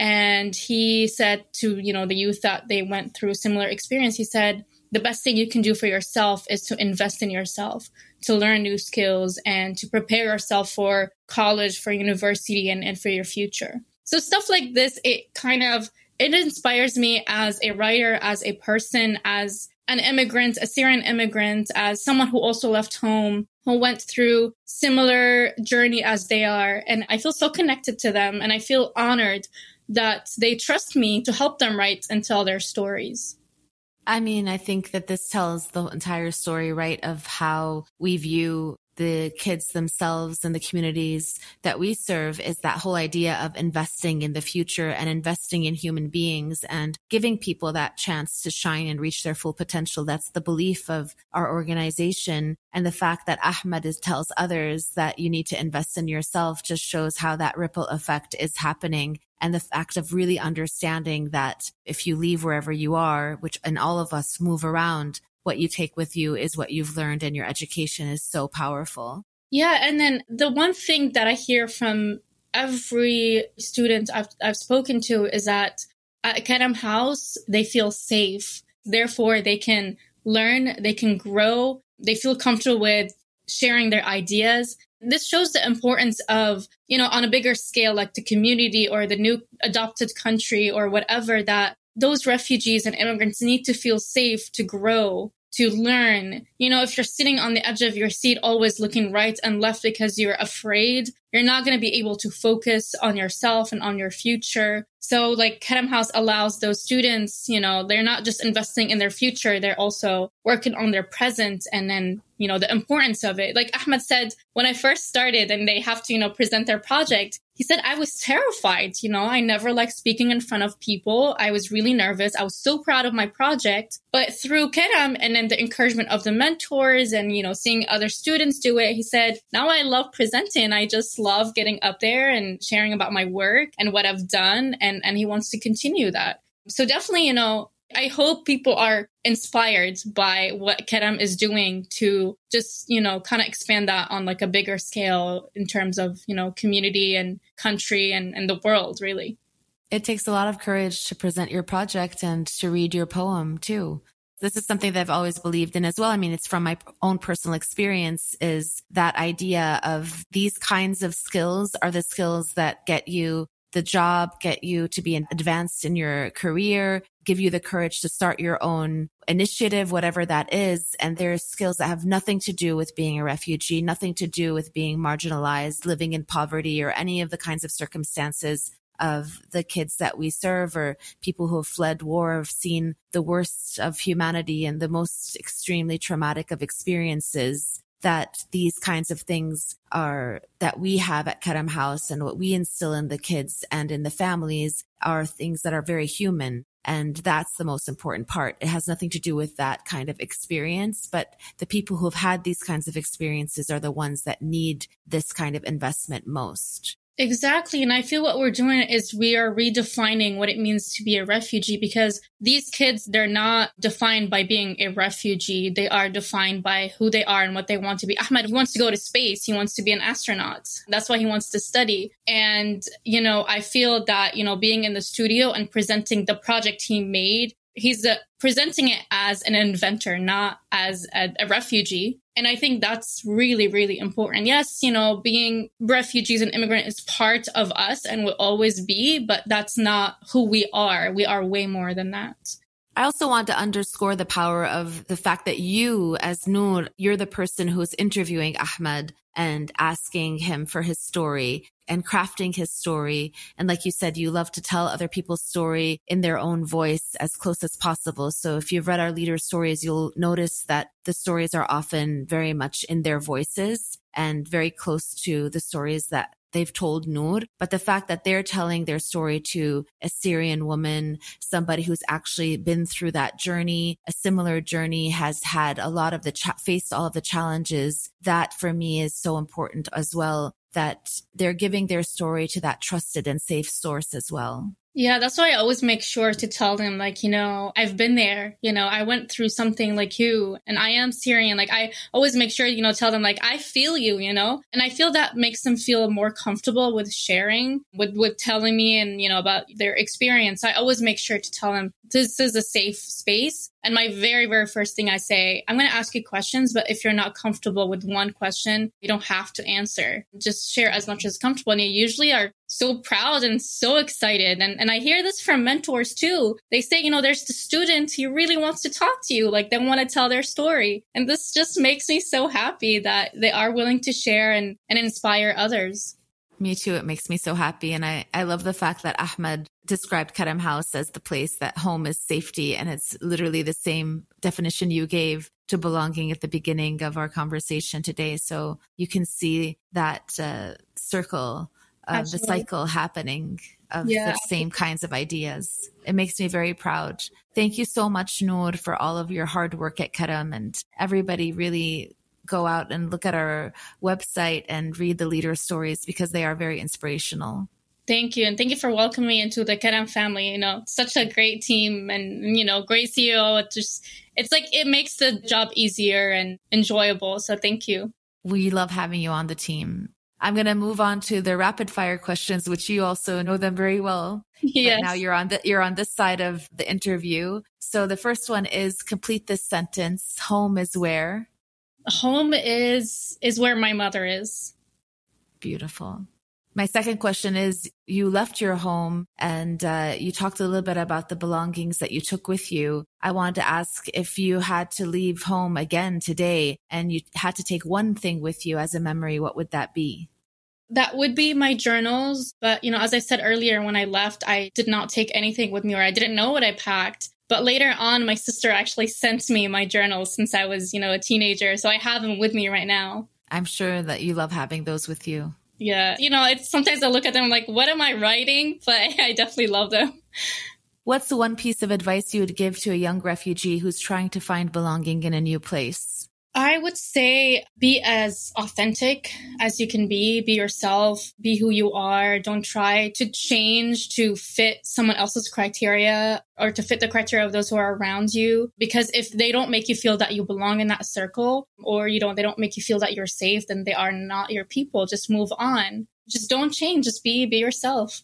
C: And he said to, you know, the youth that they went through similar experience, he said, the best thing you can do for yourself is to invest in yourself, to learn new skills and to prepare yourself for college, for university and, and for your future. So stuff like this, it kind of, it inspires me as a writer, as a person, as an immigrant, a Syrian immigrant, as someone who also left home, who went through similar journey as they are. And I feel so connected to them and I feel honored that they trust me to help them write and tell their stories.
B: I mean, I think that this tells the entire story, right, of how we view the kids themselves and the communities that we serve is that whole idea of investing in the future and investing in human beings and giving people that chance to shine and reach their full potential. That's the belief of our organization. And the fact that Ahmed is, tells others that you need to invest in yourself just shows how that ripple effect is happening and the fact of really understanding that if you leave wherever you are, which and all of us move around, what you take with you is what you've learned and your education is so powerful.
C: Yeah. And then the one thing that I hear from every student I've, I've spoken to is that at Karam House, they feel safe. Therefore, they can learn, they can grow, they feel comfortable with sharing their ideas. This shows the importance of, you know, on a bigger scale, like the community or the new adopted country or whatever, that those refugees and immigrants need to feel safe to grow to learn. You know, if you're sitting on the edge of your seat, always looking right and left because you're afraid, you're not going to be able to focus on yourself and on your future. So like Karam House allows those students, you know, they're not just investing in their future, they're also working on their present and then you know, the importance of it. Like Ahmed said, when I first started and they have to, you know, present their project, he said, I was terrified. You know, I never liked speaking in front of people. I was really nervous. I was so proud of my project. But through Karam and then the encouragement of the mentors and, you know, seeing other students do it, he said, now I love presenting. I just love getting up there and sharing about my work and what I've done. And, and he wants to continue that. So definitely, you know, I hope people are inspired by what Karam is doing to just, you know, kind of expand that on like a bigger scale in terms of, you know, community and country and, and the world, really.
B: It takes a lot of courage to present your project and to read your poem too. This is something that I've always believed in as well. I mean, it's from my own personal experience is that idea of these kinds of skills are the skills that get you the job, get you to be advanced in your career, give you the courage to start your own initiative, whatever that is. And there's skills that have nothing to do with being a refugee, nothing to do with being marginalized, living in poverty or any of the kinds of circumstances of the kids that we serve or people who have fled war have seen the worst of humanity and the most extremely traumatic of experiences that these kinds of things are that we have at Karam House and what we instill in the kids and in the families are things that are very human. And that's the most important part. It has nothing to do with that kind of experience, but the people who have had these kinds of experiences are the ones that need this kind of investment most.
C: Exactly. And I feel what we're doing is we are redefining what it means to be a refugee because these kids, they're not defined by being a refugee. They are defined by who they are and what they want to be. Ahmed wants to go to space. He wants to be an astronaut. That's why he wants to study. And, you know, I feel that, you know, being in the studio and presenting the project he made he's presenting it as an inventor, not as a, a, refugee. And I think that's really, really important. Yes, you know, being refugees and immigrant is part of us and will always be, but that's not who we are. We are way more than that.
B: I also want to underscore the power of the fact that you, as Nour, you're the person who's interviewing Ahmed and asking him for his story and crafting his story. And like you said, you love to tell other people's story in their own voice as close as possible. So if you've read our leaders' stories, you'll notice that the stories are often very much in their voices and very close to the stories that they've told Nour, but the fact that they're telling their story to a Syrian woman, somebody who's actually been through that journey, a similar journey has had a lot of the, cha- faced all of the challenges. That for me is so important as well, that they're giving their story to that trusted and safe source as well.
C: Yeah, that's why I always make sure to tell them, like, you know, I've been there, you know, I went through something like you and I am Syrian. Like, I always make sure, you know, tell them, like, I feel you, you know, and I feel that makes them feel more comfortable with sharing, with, with telling me and, you know, about their experience. I always make sure to tell them this is a safe space. And my very, very first thing I say, I'm going to ask you questions, but if you're not comfortable with one question, you don't have to answer. Just share as much as comfortable. And you usually are so proud and so excited. And, and I hear this from mentors too. They say, you know, there's the student who really wants to talk to you, like they want to tell their story. And this just makes me so happy that they are willing to share and, and inspire others.
B: Me too. It makes me so happy. And I, I love the fact that Ahmed described Karam House as the place that home is safety. And it's literally the same definition you gave to belonging at the beginning of our conversation today. So you can see that uh, circle of Absolutely. the cycle happening of yeah. the same kinds of ideas. It makes me very proud. Thank you so much, Nour, for all of your hard work at Karam and everybody really go out and look at our website and read the leader stories because they are very inspirational.
C: Thank you. And thank you for welcoming me into the Karam family. You know, such a great team and, you know, great CEO. It just, it's like, it makes the job easier and enjoyable. So thank you.
B: We love having you on the team. I'm going to move on to the rapid fire questions, which you also know them very well.
C: Yes.
B: now you're on the, you're on this side of the interview. So the first one is complete this sentence. Home is where?
C: Home is is where my mother is.
B: Beautiful. My second question is you left your home and uh, you talked a little bit about the belongings that you took with you. I wanted to ask if you had to leave home again today and you had to take one thing with you as a memory, what would that be?
C: That would be my journals. But, you know, as I said earlier, when I left, I did not take anything with me or I didn't know what I packed. But later on, my sister actually sent me my journals since I was, you know, a teenager. So I have them with me right now.
B: I'm sure that you love having those with you.
C: Yeah. You know, it's sometimes I look at them like, what am I writing? But I definitely love them.
B: What's the one piece of advice you would give to a young refugee who's trying to find belonging in a new place?
C: I would say be as authentic as you can be. Be yourself. Be who you are. Don't try to change to fit someone else's criteria or to fit the criteria of those who are around you. Because if they don't make you feel that you belong in that circle or you don't, they don't make you feel that you're safe, then they are not your people. Just move on. Just don't change. Just be, be yourself.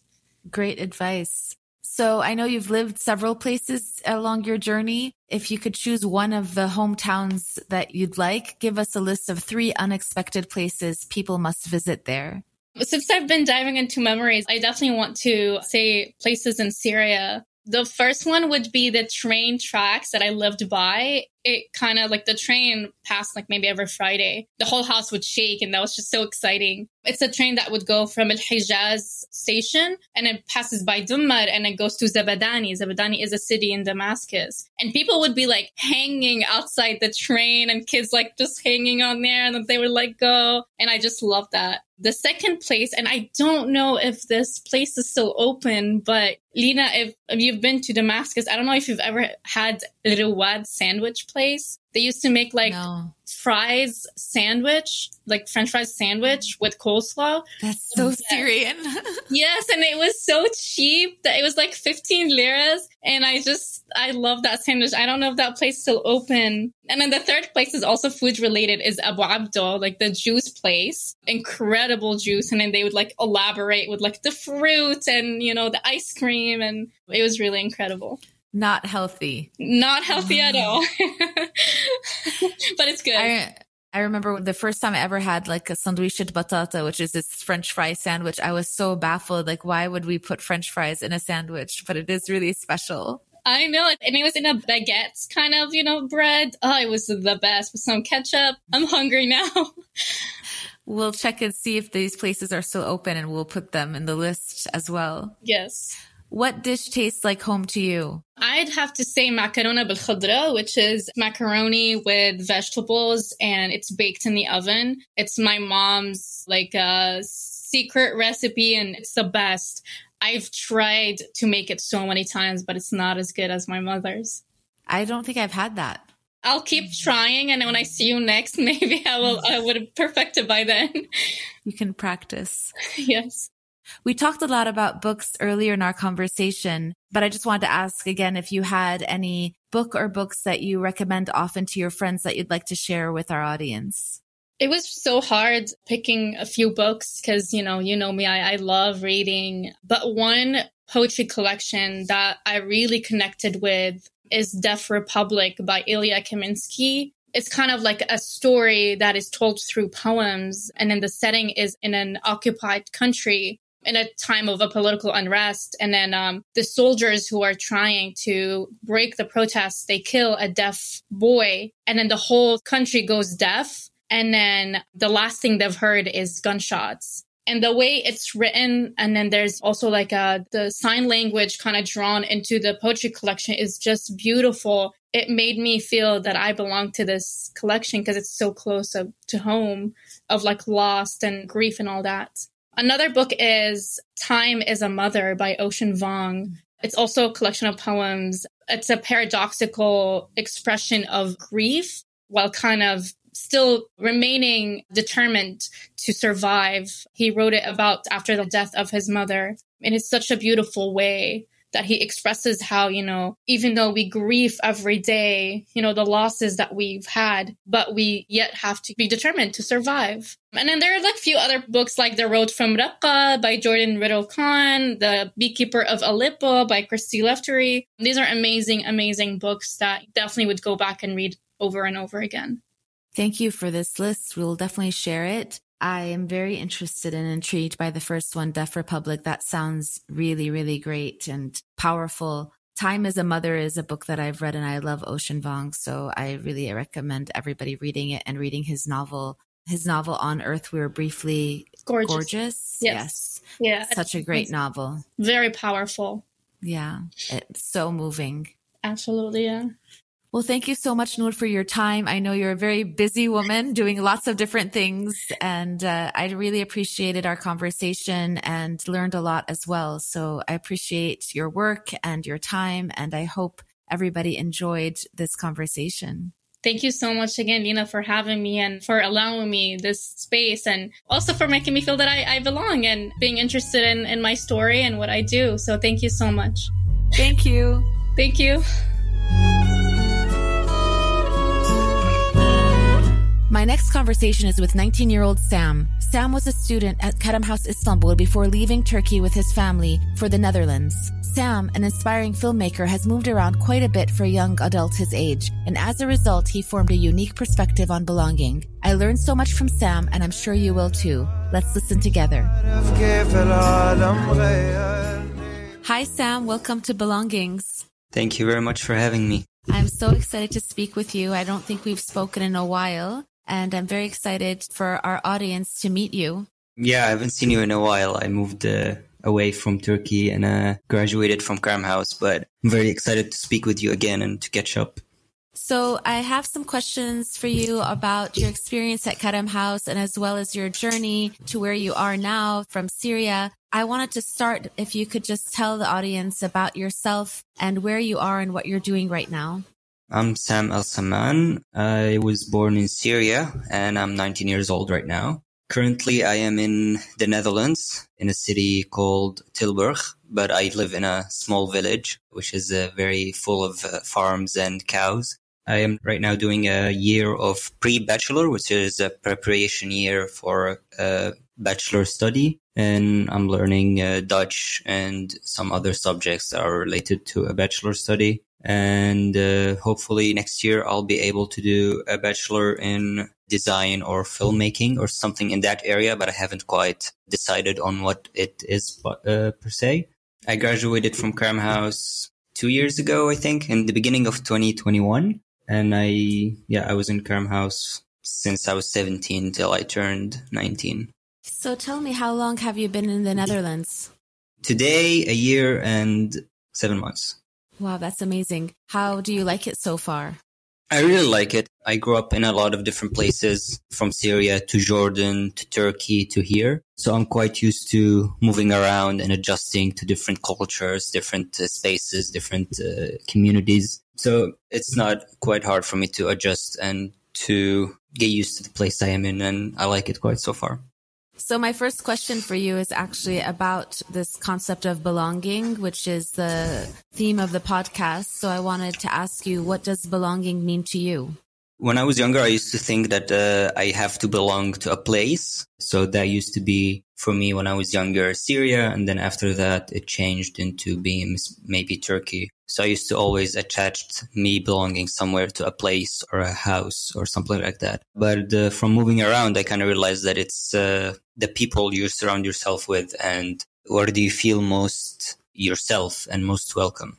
B: Great advice. So I know you've lived several places along your journey. If you could choose one of the hometowns that you'd like, give us a list of three unexpected places people must visit there.
C: Since I've been diving into memories, I definitely want to say places in Syria. The first one would be the train tracks that I lived by it kind of like the train passed like maybe every Friday. The whole house would shake and that was just so exciting. It's a train that would go from Al Hijaz station and it passes by Dummar and it goes to Zabadani. Zabadani is a city in Damascus. And people would be like hanging outside the train and kids like just hanging on there and they would let go. And I just love that. The second place, and I don't know if this place is still open, but Lina, if, if you've been to Damascus, I don't know if you've ever had Rawad sandwich place. They used to make like no. fries sandwich, like French fries sandwich with coleslaw.
B: That's so yes. Syrian.
C: yes, and it was so cheap that it was like 15 liras. And I just, I love that sandwich. I don't know if that place is still open. And then the third place is also food related is Abu Abdo, like the juice place. Incredible juice. And then they would like elaborate with like the fruit and, you know, the ice cream. And it was really incredible.
B: Not healthy.
C: Not healthy at um, all. but it's good.
B: I, I remember the first time I ever had like a sandwich de batata, which is this French fry sandwich. I was so baffled. Like, why would we put French fries in a sandwich? But it is really special.
C: I know. It. And it was in a baguette kind of, you know, bread. Oh, it was the best with some ketchup. I'm hungry now.
B: we'll check and see if these places are still open and we'll put them in the list as well.
C: Yes.
B: What dish tastes like home to you?
C: I'd have to say macarona bil khudra, which is macaroni with vegetables and it's baked in the oven. It's my mom's like a uh, secret recipe and it's the best. I've tried to make it so many times, but it's not as good as my mother's.
B: I don't think I've had that.
C: I'll keep trying, and when I see you next, maybe I will. I would have perfected by then.
B: You can practice.
C: yes.
B: We talked a lot about books earlier in our conversation, but I just wanted to ask again if you had any book or books that you recommend often to your friends that you'd like to share with our audience.
C: It was so hard picking a few books because, you know, you know me, I, I love reading. But one poetry collection that I really connected with is Deaf Republic by Ilya Kaminsky it's kind of like a story that is told through poems and then the setting is in an occupied country in a time of a political unrest. And then um, the soldiers who are trying to break the protests, they kill a deaf boy, and then the whole country goes deaf. And then the last thing they've heard is gunshots. And the way it's written, and then there's also like a, uh, the sign language kind of drawn into the poetry collection is just beautiful. It made me feel that I belong to this collection because it's so close to, to home of like lost and grief and all that. Another book is Time is a Mother by Ocean Vuong. It's also a collection of poems. It's a paradoxical expression of grief while kind of still remaining determined to survive. He wrote it about after the death of his mother. And it's such a beautiful way that he expresses how, you know, even though we grieve every day, you know, the losses that we've had, but we yet have to be determined to survive. And then there are like a few other books like The Road from Raqqa by Jordan Ritter Conn, The Beekeeper of Aleppo by Christy Lefteri. These are amazing, amazing books that definitely would go back and read over and over again.
B: Thank you for this list. We'll definitely share it. I am very interested and intrigued by the first one, Deaf Republic. That sounds really, really great and powerful. Time as a Mother is a book that I've read and I love Ocean Vuong. So I really recommend everybody reading it and reading his novel. His novel On Earth, we were briefly gorgeous. gorgeous.
C: Yes.
B: yes. Yeah. Such a great novel.
C: Very powerful.
B: Yeah. It's so moving.
C: Absolutely. Yeah.
B: Well, thank you so much, Nour, for your time. I know you're a very busy woman doing lots of different things, and uh, I really appreciated our conversation and learned a lot as well. So I appreciate your work and your time, and I hope everybody enjoyed this conversation.
C: Thank you so much again, Lina, for having me and for allowing me this space and also for making me feel that I, I belong and being interested in, in my story and what I do. So thank you so much.
B: Thank you.
C: Thank you.
B: My next conversation is with 19 year old Sam. Sam was a student at Karam House Istanbul before leaving Turkey with his family for the Netherlands. Sam, an inspiring filmmaker, has moved around quite a bit for a young adult his age, and as a result, he formed a unique perspective on belonging. I learned so much from Sam, and I'm sure you will too. Let's listen together. Hi, Sam. Welcome to Belongings.
D: Thank you very much for having me.
B: I'm so excited to speak with you. I don't think we've spoken in a while and I'm very excited for our audience to meet you.
D: Yeah, I haven't seen you in a while. I moved uh, away from Turkey and uh, graduated from Karam House, but I'm very excited to speak with you again and to catch up.
B: So I have some questions for you about your experience at Karam House and as well as your journey to where you are now from Syria. I wanted to start if you could just tell the audience about yourself and where you are and what you're doing right now.
D: I'm Sam Al Saman. I was born in Syria and I'm 19 years old right now. Currently, I am in the Netherlands in a city called Tilburg, but I live in a small village, which is uh, very full of uh, farms and cows. I am right now doing a year of pre-bachelor, which is a preparation year for a bachelor study. And I'm learning uh, Dutch and some other subjects that are related to a bachelor study and uh, hopefully next year I'll be able to do a bachelor in design or filmmaking or something in that area, but I haven't quite decided on what it is uh, per se. I graduated from Karam House two years ago, I think, in the beginning of 2021, and I yeah I was in Karam House since I was 17 till I turned 19.
B: So tell me, how long have you been in the Netherlands?
D: Today, a year and seven months.
B: Wow, that's amazing. How do you like it so far?
D: I really like it. I grew up in a lot of different places from Syria to Jordan to Turkey to here. So I'm quite used to moving around and adjusting to different cultures, different uh, spaces, different uh, communities. So it's not quite hard for me to adjust and to get used to the place I am in. And I like it quite so far.
B: So my first question for you is actually about this concept of belonging, which is the theme of the podcast. So I wanted to ask you, what does belonging mean to you?
D: When I was younger, I used to think that uh, I have to belong to a place. So that used to be for me when I was younger, Syria. And then after that, it changed into being maybe Turkey. So I used to always attach me belonging somewhere to a place or a house or something like that. But uh, from moving around, I kind of realized that it's uh, the people you surround yourself with and where do you feel most yourself and most welcome.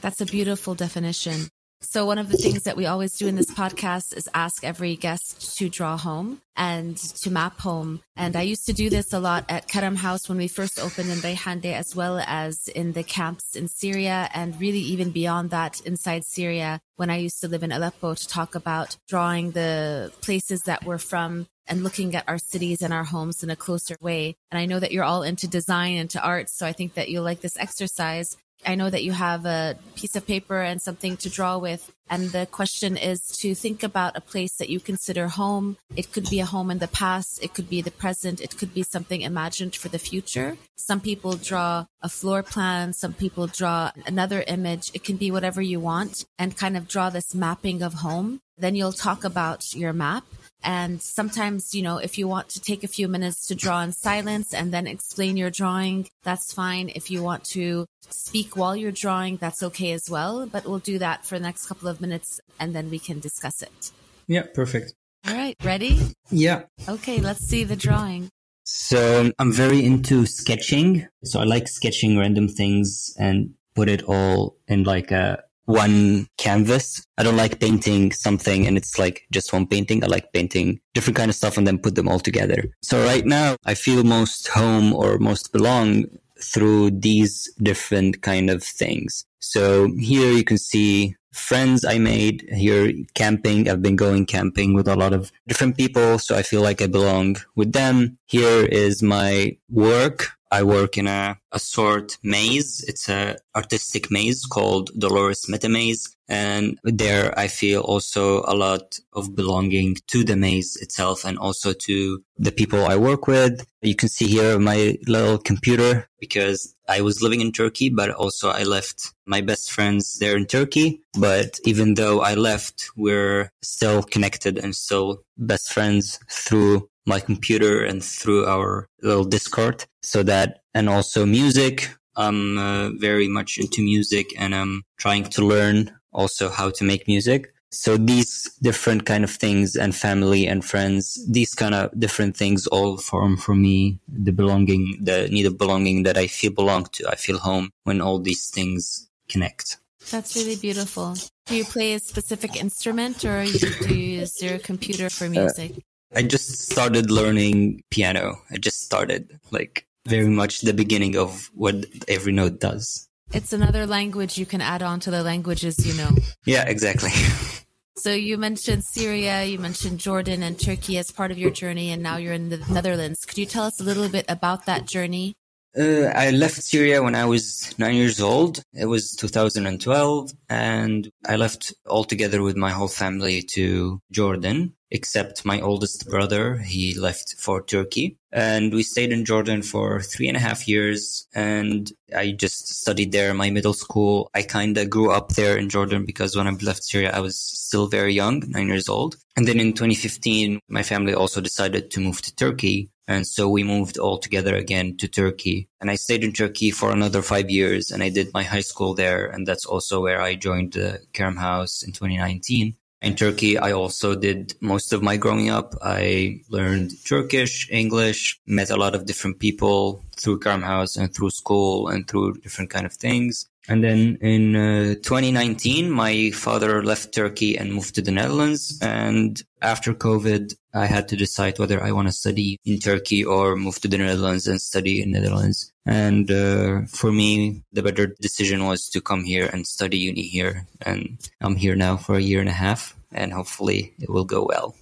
B: That's a beautiful definition. So one of the things that we always do in this podcast is ask every guest to draw home and to map home. And I used to do this a lot at Karam House when we first opened in Reyhanli, as well as in the camps in Syria and really even beyond that inside Syria when I used to live in Aleppo to talk about drawing the places that we're from and looking at our cities and our homes in a closer way. And I know that you're all into design and to art. So I think that you'll like this exercise. I know that you have a piece of paper and something to draw with. And the question is to think about a place that you consider home. It could be a home in the past. It could be the present. It could be something imagined for the future. Some people draw a floor plan. Some people draw another image. It can be whatever you want and kind of draw this mapping of home. Then you'll talk about your map and sometimes, you know, if you want to take a few minutes to draw in silence and then explain your drawing, that's fine. If you want to speak while you're drawing, that's okay as well. But we'll do that for the next couple of minutes and then we can discuss it.
D: Yeah, perfect.
B: All right, ready?
D: Yeah.
B: Okay, let's see the drawing.
D: So I'm very into sketching. So I like sketching random things and put it all in like a one canvas. I don't like painting something and it's like just one painting. I like painting different kind of stuff and then put them all together. So right now I feel most home or most belong through these different kind of things. So here you can see friends I made here camping. I've been going camping with a lot of different people. So I feel like I belong with them. Here is my work. I work in a, a sort maze. It's a artistic maze called Dolores Meta Maze. And there I feel also a lot of belonging to the maze itself and also to the people I work with. You can see here my little computer because I was living in Turkey, but also I left my best friends there in Turkey. But even though I left, we're still connected and still best friends through my computer and through our little Discord. So that, and also music. I'm uh, very much into music and I'm trying to learn also how to make music. So these different kind of things and family and friends, these kind of different things all form for me the belonging, the need of belonging that I feel belong to. I feel home when all these things connect.
B: That's really beautiful. Do you play a specific instrument or do you use your computer for music?
D: Uh, I just started learning piano. I just started like very much the beginning of what every note does.
B: It's another language you can add on to the languages you know.
D: Yeah, exactly.
B: So you mentioned Syria, you mentioned Jordan and Turkey as part of your journey, and now you're in the Netherlands. Could you tell us a little bit about that journey?
D: Uh, I left Syria when I was nine years old. It was 2012, and I left altogether with my whole family to Jordan, except my oldest brother. He left for Turkey, and we stayed in Jordan for three and a half years. And I just studied there, in my middle school. I kind of grew up there in Jordan because when I left Syria, I was still very young, nine years old. And then in 2015, my family also decided to move to Turkey. And so we moved all together again to Turkey. And I stayed in Turkey for another five years and I did my high school there. And that's also where I joined the Karam House in 2019. In Turkey, I also did most of my growing up. I learned Turkish, English, met a lot of different people through Karam House and through school and through different kind of things. And then in uh, 2019, my father left Turkey and moved to the Netherlands. And after COVID, I had to decide whether I want to study in Turkey or move to the Netherlands and study in Netherlands. And uh, for me, the better decision was to come here and study uni here. And I'm here now for a year and a half, and hopefully it will go well.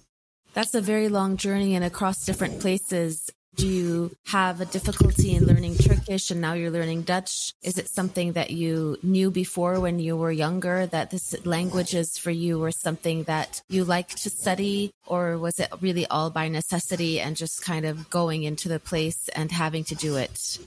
B: That's a very long journey and across different places. Do you have a difficulty in learning Turkish and now you're learning Dutch? Is it something that you knew before when you were younger that this languages for you were something that you like to study? Or was it really all by necessity and just kind of going into the place and having to do it?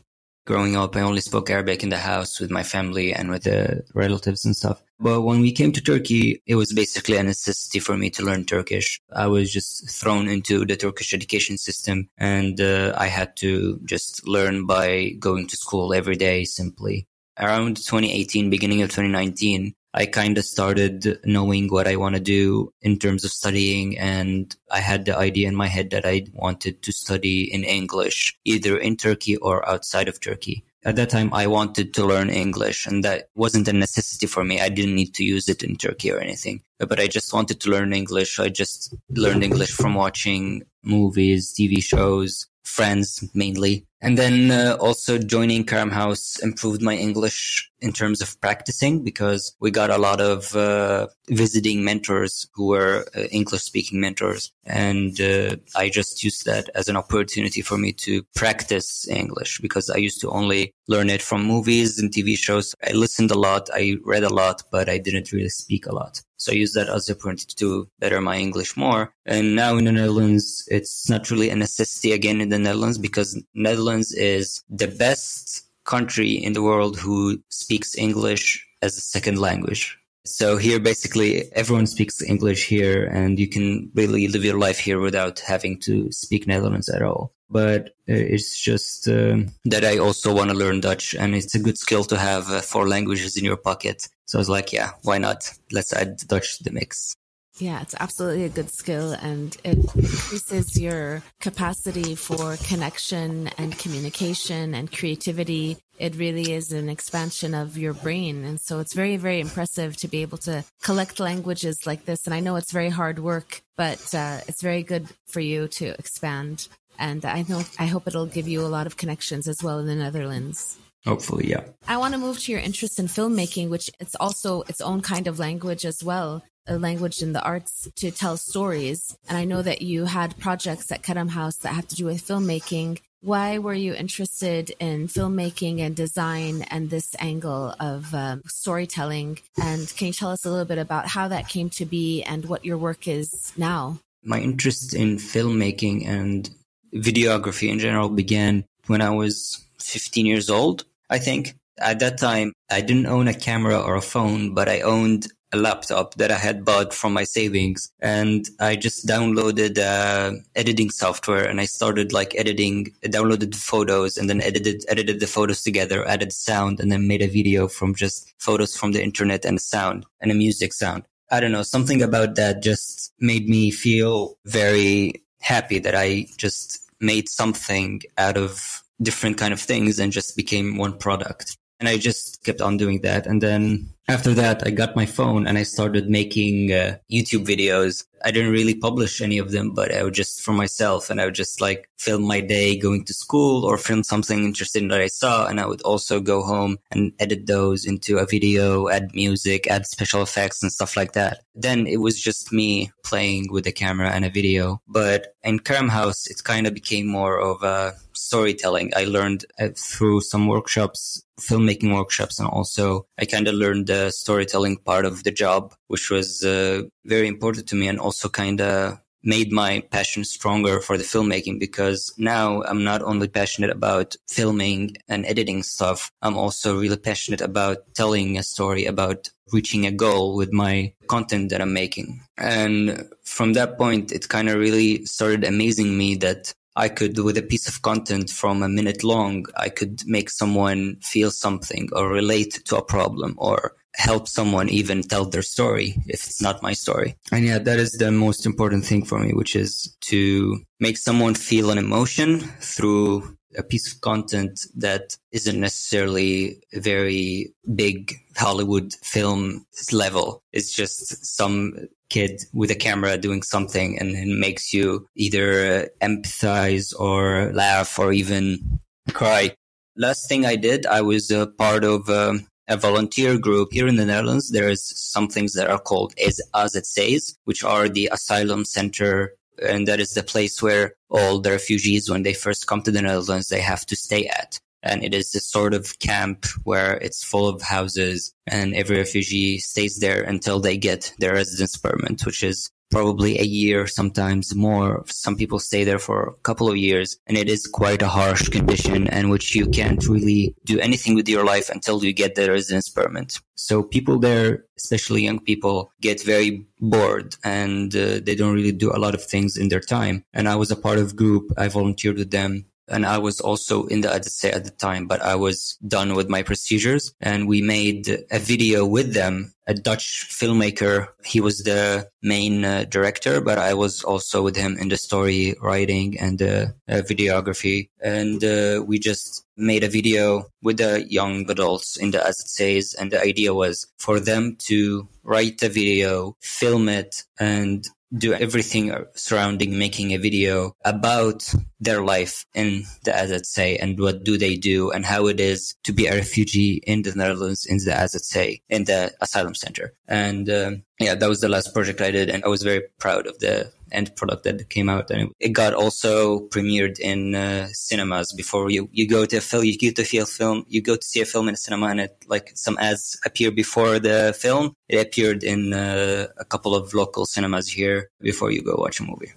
D: Growing up, I only spoke Arabic in the house with my family and with the relatives and stuff. But when we came to Turkey, it was basically a necessity for me to learn Turkish. I was just thrown into the Turkish education system and uh, I had to just learn by going to school every day simply. Around 2018, beginning of 2019, I kind of started knowing what I want to do in terms of studying. And I had the idea in my head that I wanted to study in English, either in Turkey or outside of Turkey. At that time, I wanted to learn English and that wasn't a necessity for me. I didn't need to use it in Turkey or anything, but I just wanted to learn English. I just learned English from watching movies, TV shows, friends mainly. And then uh, also joining Karam House improved my English in terms of practicing because we got a lot of uh, visiting mentors who were uh, English speaking mentors. And uh, I just used that as an opportunity for me to practice English because I used to only learn it from movies and TV shows. I listened a lot. I read a lot, but I didn't really speak a lot. So I use that as a opportunity to better my English more. And now in the Netherlands, it's not really a necessity again in the Netherlands because Netherlands is the best country in the world who speaks English as a second language. So here, basically, everyone speaks English here and you can really live your life here without having to speak Netherlands at all. But uh, it's just um, that I also want to learn Dutch and it's a good skill to have uh, four languages in your pocket. So I was like, yeah, why not? Let's add Dutch to the mix.
B: Yeah, it's absolutely a good skill and it increases your capacity for connection and communication and creativity. It really is an expansion of your brain. And so it's very, very impressive to be able to collect languages like this. And I know it's very hard work, but uh, it's very good for you to expand. And I know, I hope it'll give you a lot of connections as well in the Netherlands.
D: Hopefully, yeah.
B: I want to move to your interest in filmmaking, which it's also its own kind of language as well. Language in the arts to tell stories. And I know that you had projects at Karam House that have to do with filmmaking. Why were you interested in filmmaking and design and this angle of um, storytelling? And can you tell us a little bit about how that came to be and what your work is now?
D: My interest in filmmaking and videography in general began when I was 15 years old, I think. At that time, I didn't own a camera or a phone, but I owned a laptop that I had bought from my savings and I just downloaded uh, editing software and I started like editing, downloaded photos and then edited, edited the photos together, added sound and then made a video from just photos from the internet and sound and a music sound. I don't know, something about that just made me feel very happy that I just made something out of different kind of things and just became one product. And I just kept on doing that. And then after that, I got my phone and I started making uh, YouTube videos. I didn't really publish any of them, but I would just for myself and I would just like film my day going to school or film something interesting that I saw. And I would also go home and edit those into a video, add music, add special effects and stuff like that. Then it was just me playing with a camera and a video. But in Karam House, it kind of became more of a storytelling. I learned uh, through some workshops, filmmaking workshops, and also I kind of learned the storytelling part of the job, which was uh, very important to me and also kind of made my passion stronger for the filmmaking because now I'm not only passionate about filming and editing stuff, I'm also really passionate about telling a story about reaching a goal with my content that I'm making. And from that point, it kind of really started amazing me that I could, with a piece of content from a minute long, I could make someone feel something or relate to a problem or help someone even tell their story if it's not my story. And yeah, that is the most important thing for me, which is to make someone feel an emotion through a piece of content that isn't necessarily very big Hollywood film level. It's just some kid with a camera doing something and it makes you either empathize or laugh or even cry. Last thing I did, I was a part of um, a volunteer group here in the Netherlands. There is some things that are called as, as it says, which are the asylum center. And that is the place where all the refugees, when they first come to the Netherlands, they have to stay at. And it is a sort of camp where it's full of houses and every refugee stays there until they get their residence permit, which is probably a year, sometimes more. Some people stay there for a couple of years and it is quite a harsh condition and which you can't really do anything with your life until you get the residence permit. So people there, especially young people, get very bored and uh, they don't really do a lot of things in their time. And I was a part of group. I volunteered with them and I was also in the AZC at the time, but I was done with my procedures and we made a video with them. A Dutch filmmaker. He was the main uh, director, but I was also with him in the story writing and the uh, videography. And uh, we just made a video with the young adults in the says. And the idea was for them to write a video, film it and do everything surrounding making a video about their life in the AZC and what do they do and how it is to be a refugee in the Netherlands in the AZC in the asylum center. And um, yeah, that was the last project I did, and I was very proud of the end product that came out. And it got also premiered in uh, cinemas before you you go to a film, you go to see a film, you go to see a film in a cinema, and it like some ads appear before the film. It appeared in uh, a couple of local cinemas here before you go watch a movie.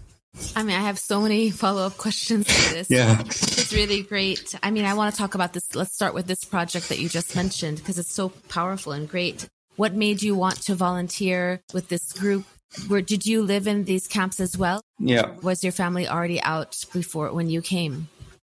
B: I mean, I have so many follow up questions to this.
D: yeah.
B: It's really great. I mean, I want to talk about this. Let's start with this project that you just mentioned because it's so powerful and great. What made you want to volunteer with this group? Where did you live in these camps as well?
D: Yeah.
B: Was your family already out before when you came?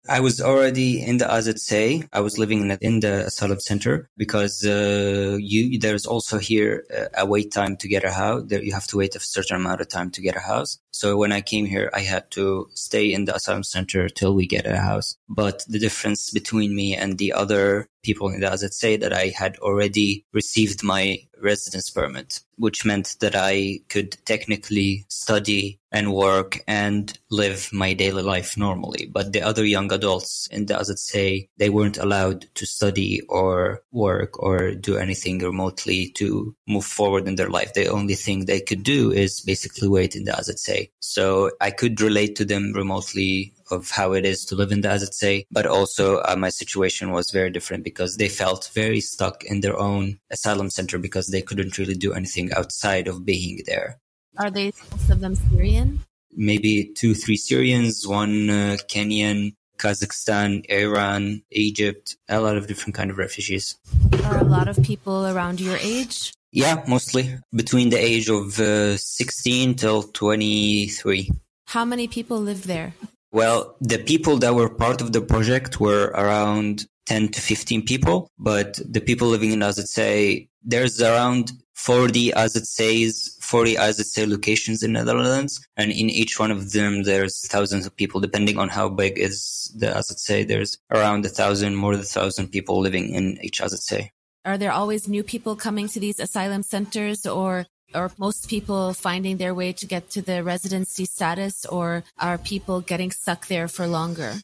D: I was already in the AZC. I was living in the, in the asylum center because uh, you there's also here a wait time to get a house. There you have to wait a certain amount of time to get a house. So when I came here, I had to stay in the asylum center till we get a house. But the difference between me and the other people in the AZC that I had already received my residence permit, which meant that I could technically study and work and live my daily life normally. But the other young adults in the AZC, they weren't allowed to study or work or do anything remotely to move forward in their life. The only thing they could do is basically wait in the AZC. So I could relate to them remotely of how it is to live in the AZC, but also uh, my situation was very different because they felt very stuck in their own asylum center because they couldn't really do anything outside of being there.
B: Are they most of them Syrian?
D: Maybe two, three Syrians, one uh, Kenyan, Kazakhstan, Iran, Egypt, a lot of different kind of refugees.
B: Are a lot of people around your age?
D: Yeah, mostly between the age of uh, 16 till 23.
B: How many people live there?
D: Well, the people that were part of the project were around 10 to 15 people, but the people living in AZC, there's around 40 AZCs, 40 AZC locations in Netherlands. And in each one of them, there's thousands of people, depending on how big is the AZC. There's around a thousand, more than a thousand people living in each AZC.
B: Are there always new people coming to these asylum centers or are most people finding their way to get to the residency status or are people getting stuck there for longer?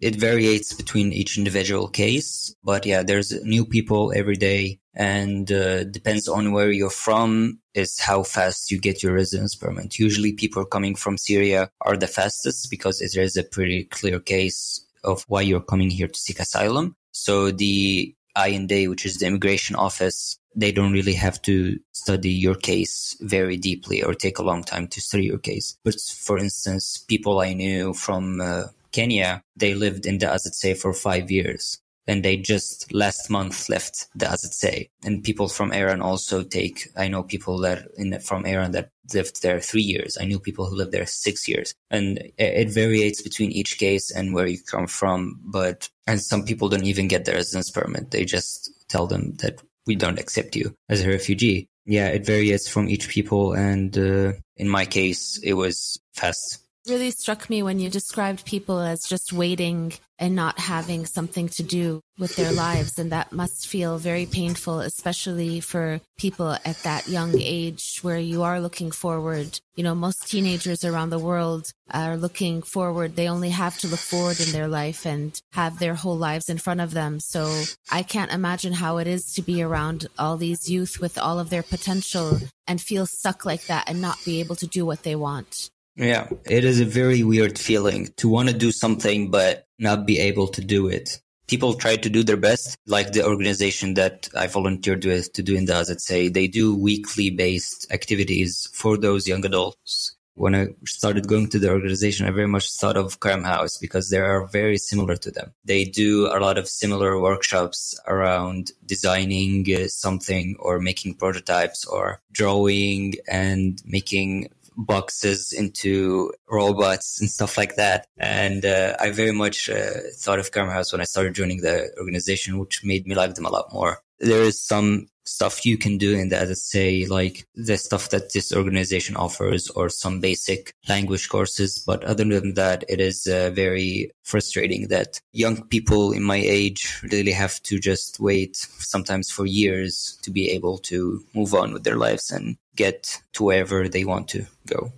D: It varies between each individual case, but yeah, there's new people every day and uh, depends on where you're from is how fast you get your residence permit. Usually people coming from Syria are the fastest because it is a pretty clear case of why you're coming here to seek asylum. So the IND, which is the immigration office, they don't really have to study your case very deeply or take a long time to study your case. But for instance, people I knew from uh, Kenya, they lived in the AZC for five years and they just last month left the AZC. And people from Iran also take, I know people that in, from Iran that lived there three years. I knew people who lived there six years and it, it varies between each case and where you come from. But, and some people don't even get their residence permit. They just tell them that we don't accept you as a refugee. Yeah, it varies from each people. And uh, in my case, it was fast.
B: Really struck me when you described people as just waiting and not having something to do with their lives. And that must feel very painful, especially for people at that young age where you are looking forward. You know, most teenagers around the world are looking forward. They only have to look forward in their life and have their whole lives in front of them. So I can't imagine how it is to be around all these youth with all of their potential and feel stuck like that and not be able to do what they want.
D: Yeah, it is a very weird feeling to want to do something, but not be able to do it. People try to do their best, like the organization that I volunteered with to do in the AZC They do weekly based activities for those young adults. When I started going to the organization, I very much thought of Karam House because they are very similar to them. They do a lot of similar workshops around designing uh, something or making prototypes or drawing and making boxes into robots and stuff like that. And uh, I very much uh, thought of Karam House when I started joining the organization, which made me like them a lot more. There is some stuff you can do in the AZC like the stuff that this organization offers or some basic language courses. But other than that, it is uh, very frustrating that young people in my age really have to just wait sometimes for years to be able to move on with their lives and get to wherever they want to go.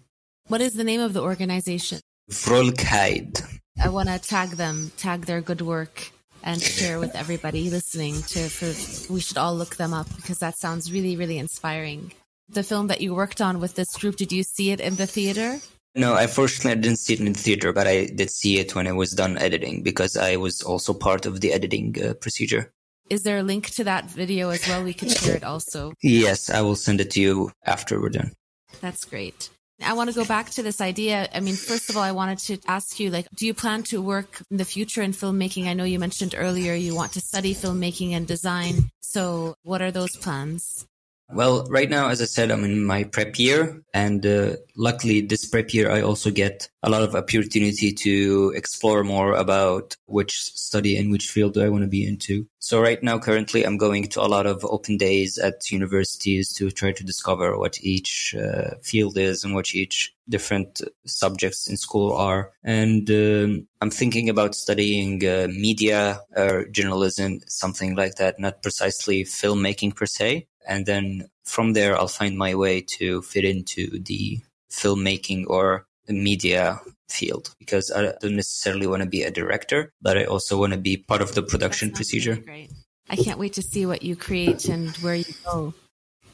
B: What is the name of the organization?
D: Vrolijkheid.
B: I want to tag them, tag their good work and share with everybody listening to for we should all look them up because that sounds really really inspiring. The film that you worked on with this group did you see it in the theater?
D: No unfortunately i didn't see it in the theater but i did see it when i was done editing because i was also part of the editing uh, procedure.
B: Is there a link to that video as well? We could share it also.
D: Yes i will send it to you after we're done.
B: That's great I want to go back to this idea. I mean, first of all, I wanted to ask you, like, do you plan to work in the future in filmmaking? I know you mentioned earlier you want to study filmmaking and design. So what are those plans?
D: Well, right now, as I said, I'm in my prep year, and uh, luckily, this prep year, I also get a lot of opportunity to explore more about which study and which field do I want to be into. So right now, currently, I'm going to a lot of open days at universities to try to discover what each uh, field is and what each different subjects in school are. And um, I'm thinking about studying uh, media or journalism, something like that, not precisely filmmaking per se and then from there I'll find my way to fit into the filmmaking or the media field because I don't necessarily want to be a director, but I also want to be part of the production procedure. Really
B: great. I can't wait to see what you create and where you go.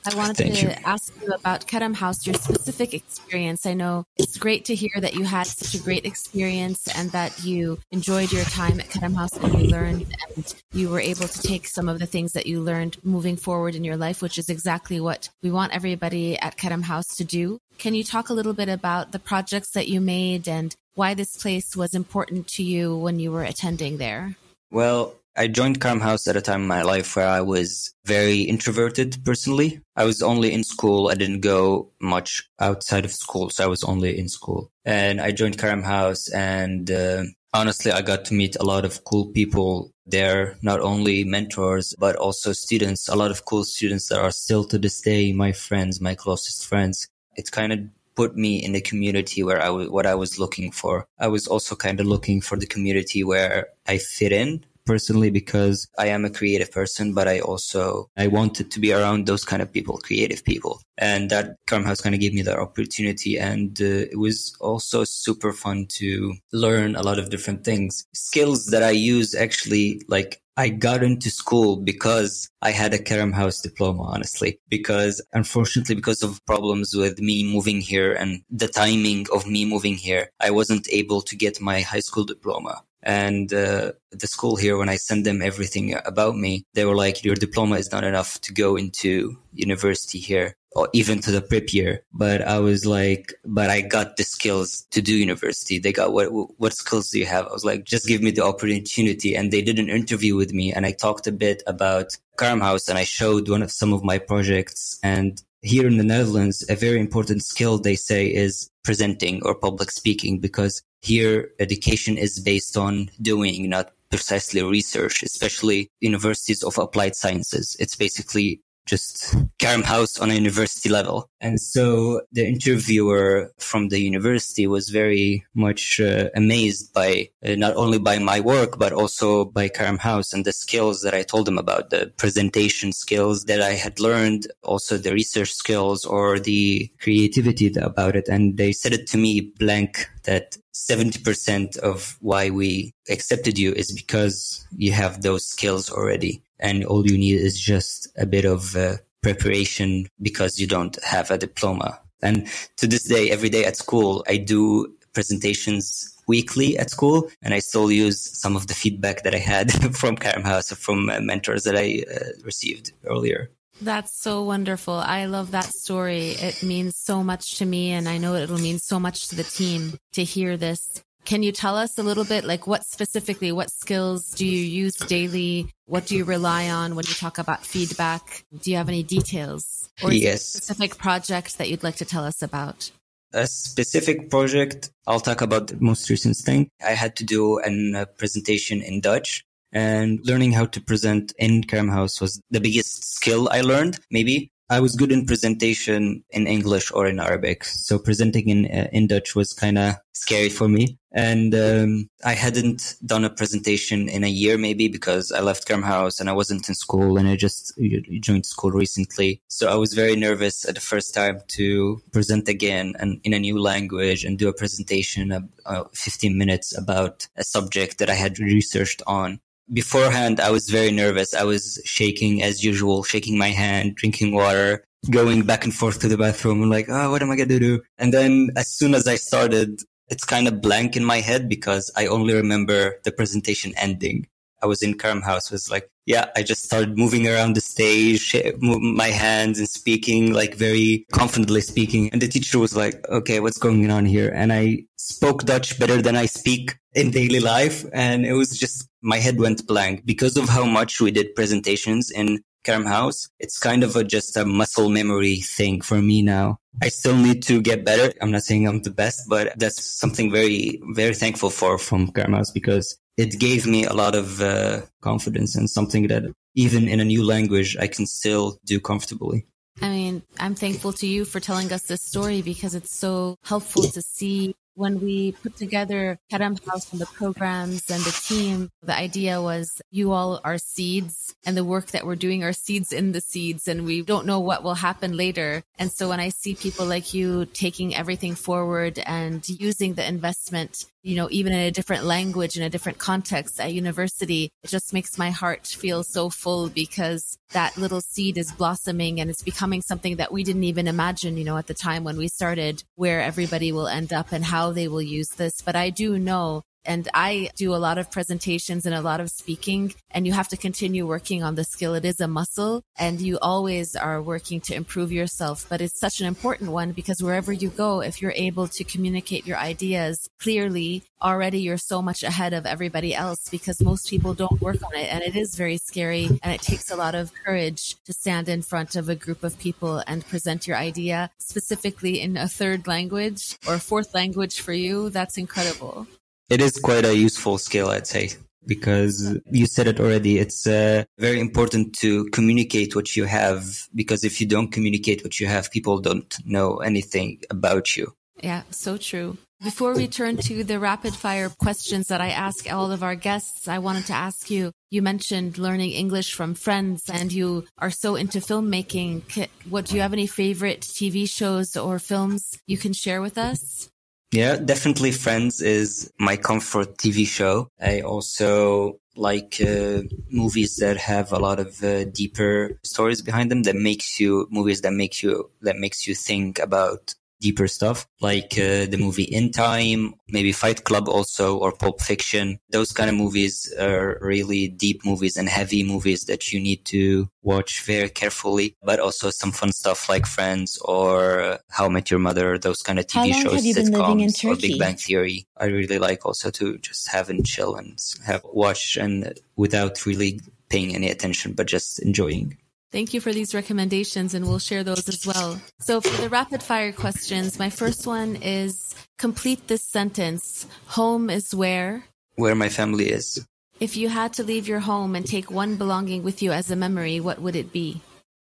B: I wanted Thank to you. ask you about Karam House, your specific experience. I know it's great to hear that you had such a great experience and that you enjoyed your time at Karam House and you learned and you were able to take some of the things that you learned moving forward in your life, which is exactly what we want everybody at Karam House to do. Can you talk a little bit about the projects that you made and why this place was important to you when you were attending there?
D: Well, I joined Karam House at a time in my life where I was very introverted personally. I was only in school. I didn't go much outside of school. So I was only in school and I joined Karam House and uh, honestly, I got to meet a lot of cool people there, not only mentors, but also students, a lot of cool students that are still to this day my friends, my closest friends. It kind of put me in the community where I was, what I was looking for. I was also kind of looking for the community where I fit in personally because I am a creative person, but I also, I wanted to be around those kind of people, creative people. And that Karam House kind of gave me that opportunity. And uh, it was also super fun to learn a lot of different things, skills that I use actually like I got into school because I had a Karam House diploma, honestly, because unfortunately, because of problems with me moving here and the timing of me moving here, I wasn't able to get my high school diploma. And uh, the school here, when I sent them everything about me, they were like, "Your diploma is not enough to go into university here, or even to the prep year." But I was like, "But I got the skills to do university. They got what? What skills do you have?" I was like, "Just give me the opportunity." And they did an interview with me, and I talked a bit about Karam House, and I showed one of some of my projects, and here in the Netherlands, a very important skill they say is presenting or public speaking because here education is based on doing, not precisely research, especially universities of applied sciences. It's basically just Karam House on a university level. And so the interviewer from the university was very much uh, amazed by uh, not only by my work, but also by Karam House and the skills that I told him about, the presentation skills that I had learned, also the research skills or the creativity about it. And they said it to me blank that 70% of why we accepted you is because you have those skills already and all you need is just a bit of uh, preparation because you don't have a diploma. And to this day, every day at school, I do presentations weekly at school, and I still use some of the feedback that I had from Karam House or from uh, mentors that I uh, received earlier.
B: That's so wonderful. I love that story. It means so much to me, and I know it'll mean so much to the team to hear this. Can you tell us a little bit, like what specifically, what skills do you use daily? What do you rely on when you talk about feedback? Do you have any details or yes. specific project that you'd like to tell us about?
D: A specific project, I'll talk about the most recent thing. I had to do a uh, presentation in Dutch and learning how to present in Karam House was the biggest skill I learned, maybe. I was good in presentation in English or in Arabic. So presenting in, uh, in Dutch was kind of scary for me. And um, I hadn't done a presentation in a year, maybe because I left Karam House and I wasn't in school and I just joined school recently. So I was very nervous at the first time to present again and in a new language and do a presentation of uh, 15 minutes about a subject that I had researched on beforehand, I was very nervous. I was shaking as usual, shaking my hand, drinking water, going back and forth to the bathroom. I'm like, oh, what am I going to do? And then as soon as I started, it's kind of blank in my head because I only remember the presentation ending. I was in Karam House was like, yeah, I just started moving around the stage, my hands and speaking, like very confidently speaking. And the teacher was like, okay, what's going on here? And I spoke Dutch better than I speak in daily life. And it was just, my head went blank because of how much we did presentations in Karam House. It's kind of a, just a muscle memory thing for me now. I still need to get better. I'm not saying I'm the best, but that's something very, very thankful for from Karam House because it gave me a lot of uh, confidence and something that even in a new language, I can still do comfortably.
B: I mean, I'm thankful to you for telling us this story because it's so helpful to see when we put together Karam House and the programs and the team, the idea was you all are seeds and the work that we're doing are seeds in the seeds and we don't know what will happen later. And so when I see people like you taking everything forward and using the investment you know, even in a different language, in a different context at university, it just makes my heart feel so full because that little seed is blossoming and it's becoming something that we didn't even imagine, you know, at the time when we started where everybody will end up and how they will use this. But I do know and I do a lot of presentations and a lot of speaking and you have to continue working on the skill. It is a muscle and you always are working to improve yourself, but it's such an important one because wherever you go, if you're able to communicate your ideas clearly, already you're so much ahead of everybody else because most people don't work on it and it is very scary and it takes a lot of courage to stand in front of a group of people and present your idea specifically in a third language or fourth language for you. That's incredible.
D: It is quite a useful skill, I'd say, because you said it already. It's uh, very important to communicate what you have, because if you don't communicate what you have, people don't know anything about you.
B: Yeah, so true. Before we turn to the rapid fire questions that I ask all of our guests, I wanted to ask you, you mentioned learning English from friends and you are so into filmmaking. What do you have any favorite TV shows or films you can share with us?
D: Yeah, definitely Friends is my comfort TV show. I also like uh, movies that have a lot of uh, deeper stories behind them that makes you movies that make you that makes you think about deeper stuff like uh, the movie In Time, maybe Fight Club also, or Pulp Fiction. Those kind of movies are really deep movies and heavy movies that you need to watch very carefully, but also some fun stuff like Friends or How I Met Your Mother, those kind of TV shows, sitcoms, or Big Bang Theory. I really like also to just have and chill and have watch and without really paying any attention, but just enjoying.
B: Thank you for these recommendations, and we'll share those as well. So, for the rapid fire questions, my first one is complete this sentence Home is where?
D: Where my family is.
B: If you had to leave your home and take one belonging with you as a memory, what would it be?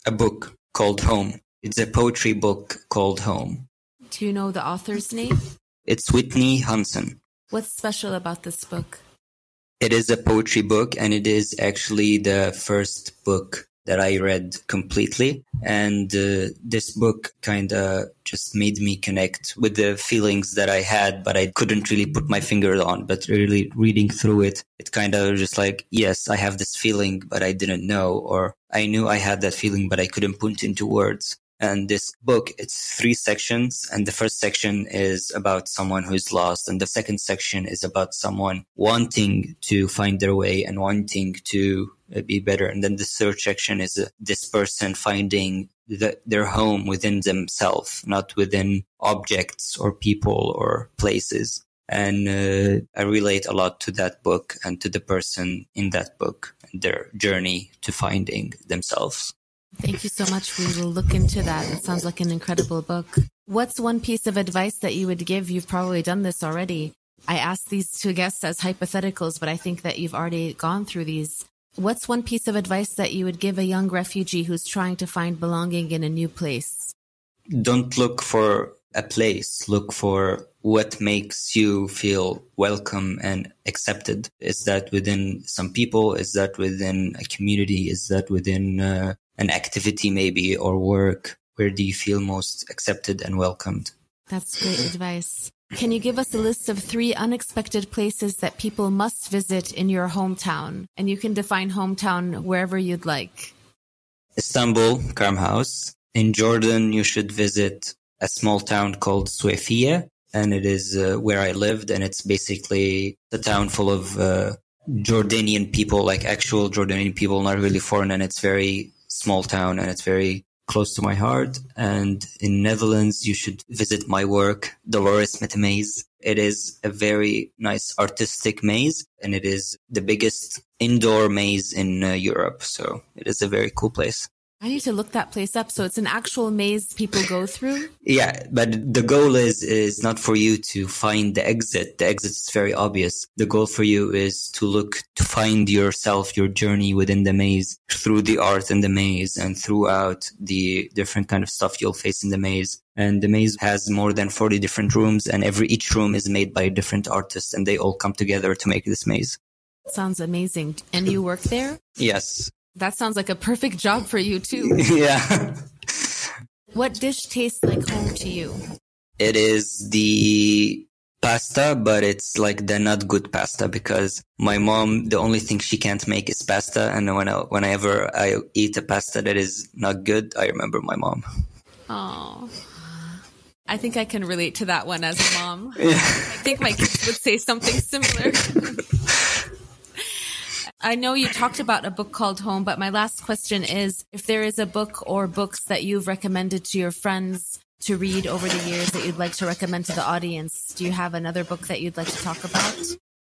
D: A book called Home. It's a poetry book called Home.
B: Do you know the author's name?
D: It's Whitney Hanson.
B: What's special about this book?
D: It is a poetry book, and it is actually the first book that I read completely. And uh, this book kind of just made me connect with the feelings that I had, but I couldn't really put my finger on. But really reading through it, it kind of just like, yes, I have this feeling, but I didn't know, or I knew I had that feeling, but I couldn't put it into words. And this book, it's three sections. And the first section is about someone who's lost. And the second section is about someone wanting to find their way and wanting to be better. And then the search section is this person finding the, their home within themselves, not within objects or people or places. And uh, I relate a lot to that book and to the person in that book and their journey to finding themselves.
B: Thank you so much. We will look into that. It sounds like an incredible book. What's one piece of advice that you would give? You've probably done this already. I asked these two guests as hypotheticals, but I think that you've already gone through these. What's one piece of advice that you would give a young refugee who's trying to find belonging in a new place?
D: Don't look for a place. Look for what makes you feel welcome and accepted. Is that within some people? Is that within a community? Is that within uh, an activity maybe or work? Where do you feel most accepted and welcomed?
B: That's great advice. Can you give us a list of three unexpected places that people must visit in your hometown? And you can define hometown wherever you'd like.
D: Istanbul, Karam House. In Jordan, you should visit a small town called Suefia, and it is uh, where I lived. And it's basically a town full of uh, Jordanian people, like actual Jordanian people, not really foreign. And it's very small town and it's very close to my heart. And in Netherlands, you should visit my work, Dolores Metamaze. it is a very nice artistic maze and it is the biggest indoor maze in uh, Europe. So it is a very cool place.
B: I need to look that place up. So it's an actual maze people go through.
D: Yeah, but the goal is is not for you to find the exit. The exit is very obvious. The goal for you is to look to find yourself, your journey within the maze through the art in the maze and throughout the different kind of stuff you'll face in the maze. And the maze has more than 40 different rooms and every each room is made by a different artist and they all come together to make this maze.
B: Sounds amazing. And you work there?
D: Yes.
B: That sounds like a perfect job for you too.
D: yeah.
B: What dish tastes like home to you?
D: It is the pasta, but it's like the not good pasta because my mom, the only thing she can't make is pasta. And when I, whenever I eat a pasta that is not good, I remember my mom.
B: Oh. I think I can relate to that one as a mom. Yeah. I think my kids would say something similar. I know you talked about a book called Home, but my last question is if there is a book or books that you've recommended to your friends to read over the years that you'd like to recommend to the audience, do you have another book that you'd like to talk about?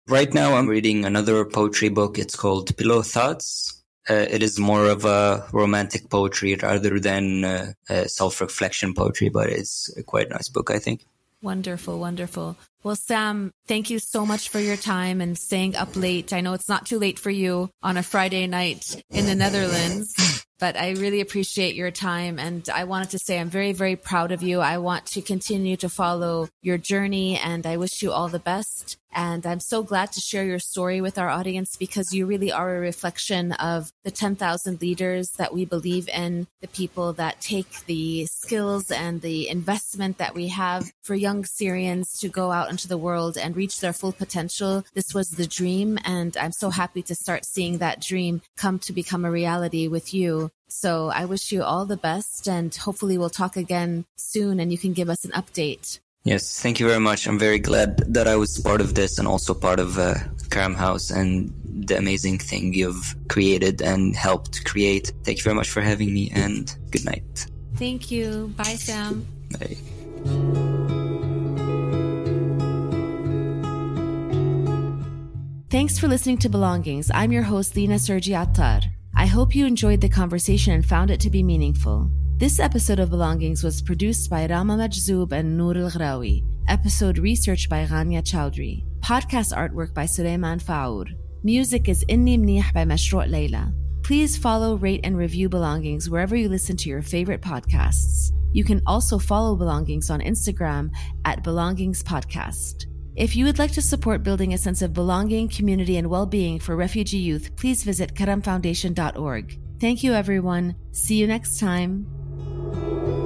D: Right now, I'm reading another poetry book. It's called Pillow Thoughts. Uh, it is more of a romantic poetry rather than uh, self reflection poetry, but it's quite a quite nice book, I think.
B: Wonderful, wonderful. Well, Sam, thank you so much for your time and staying up late. I know it's not too late for you on a Friday night in the Netherlands, but I really appreciate your time. And I wanted to say I'm very, very proud of you. I want to continue to follow your journey and I wish you all the best. And I'm so glad to share your story with our audience because you really are a reflection of the 10,000 leaders that we believe in, the people that take the skills and the investment that we have for young Syrians to go out into the world and reach their full potential. This was the dream. And I'm so happy to start seeing that dream come to become a reality with you. So I wish you all the best and hopefully we'll talk again soon and you can give us an update.
D: Yes, thank you very much. I'm very glad that I was part of this and also part of uh, Karam House and the amazing thing you've created and helped create. Thank you very much for having me and good night.
B: Thank you. Bye, Sam.
D: Bye.
B: Thanks for listening to Belongings. I'm your host, Lina Sergie Attar. I hope you enjoyed the conversation and found it to be meaningful. This episode of Belongings was produced by Rama Majzoub and Nour Al. Episode research by Ghania Chowdhury. Podcast artwork by Suleiman Faour. Music is Inni Mnih by Mashrou' Leila. Please follow, rate, and review Belongings wherever you listen to your favorite podcasts. You can also follow Belongings on Instagram at Belongings Podcast. If you would like to support building a sense of belonging, community, and well being for refugee youth, please visit karamfoundation.org. Thank you, everyone. See you next time thank you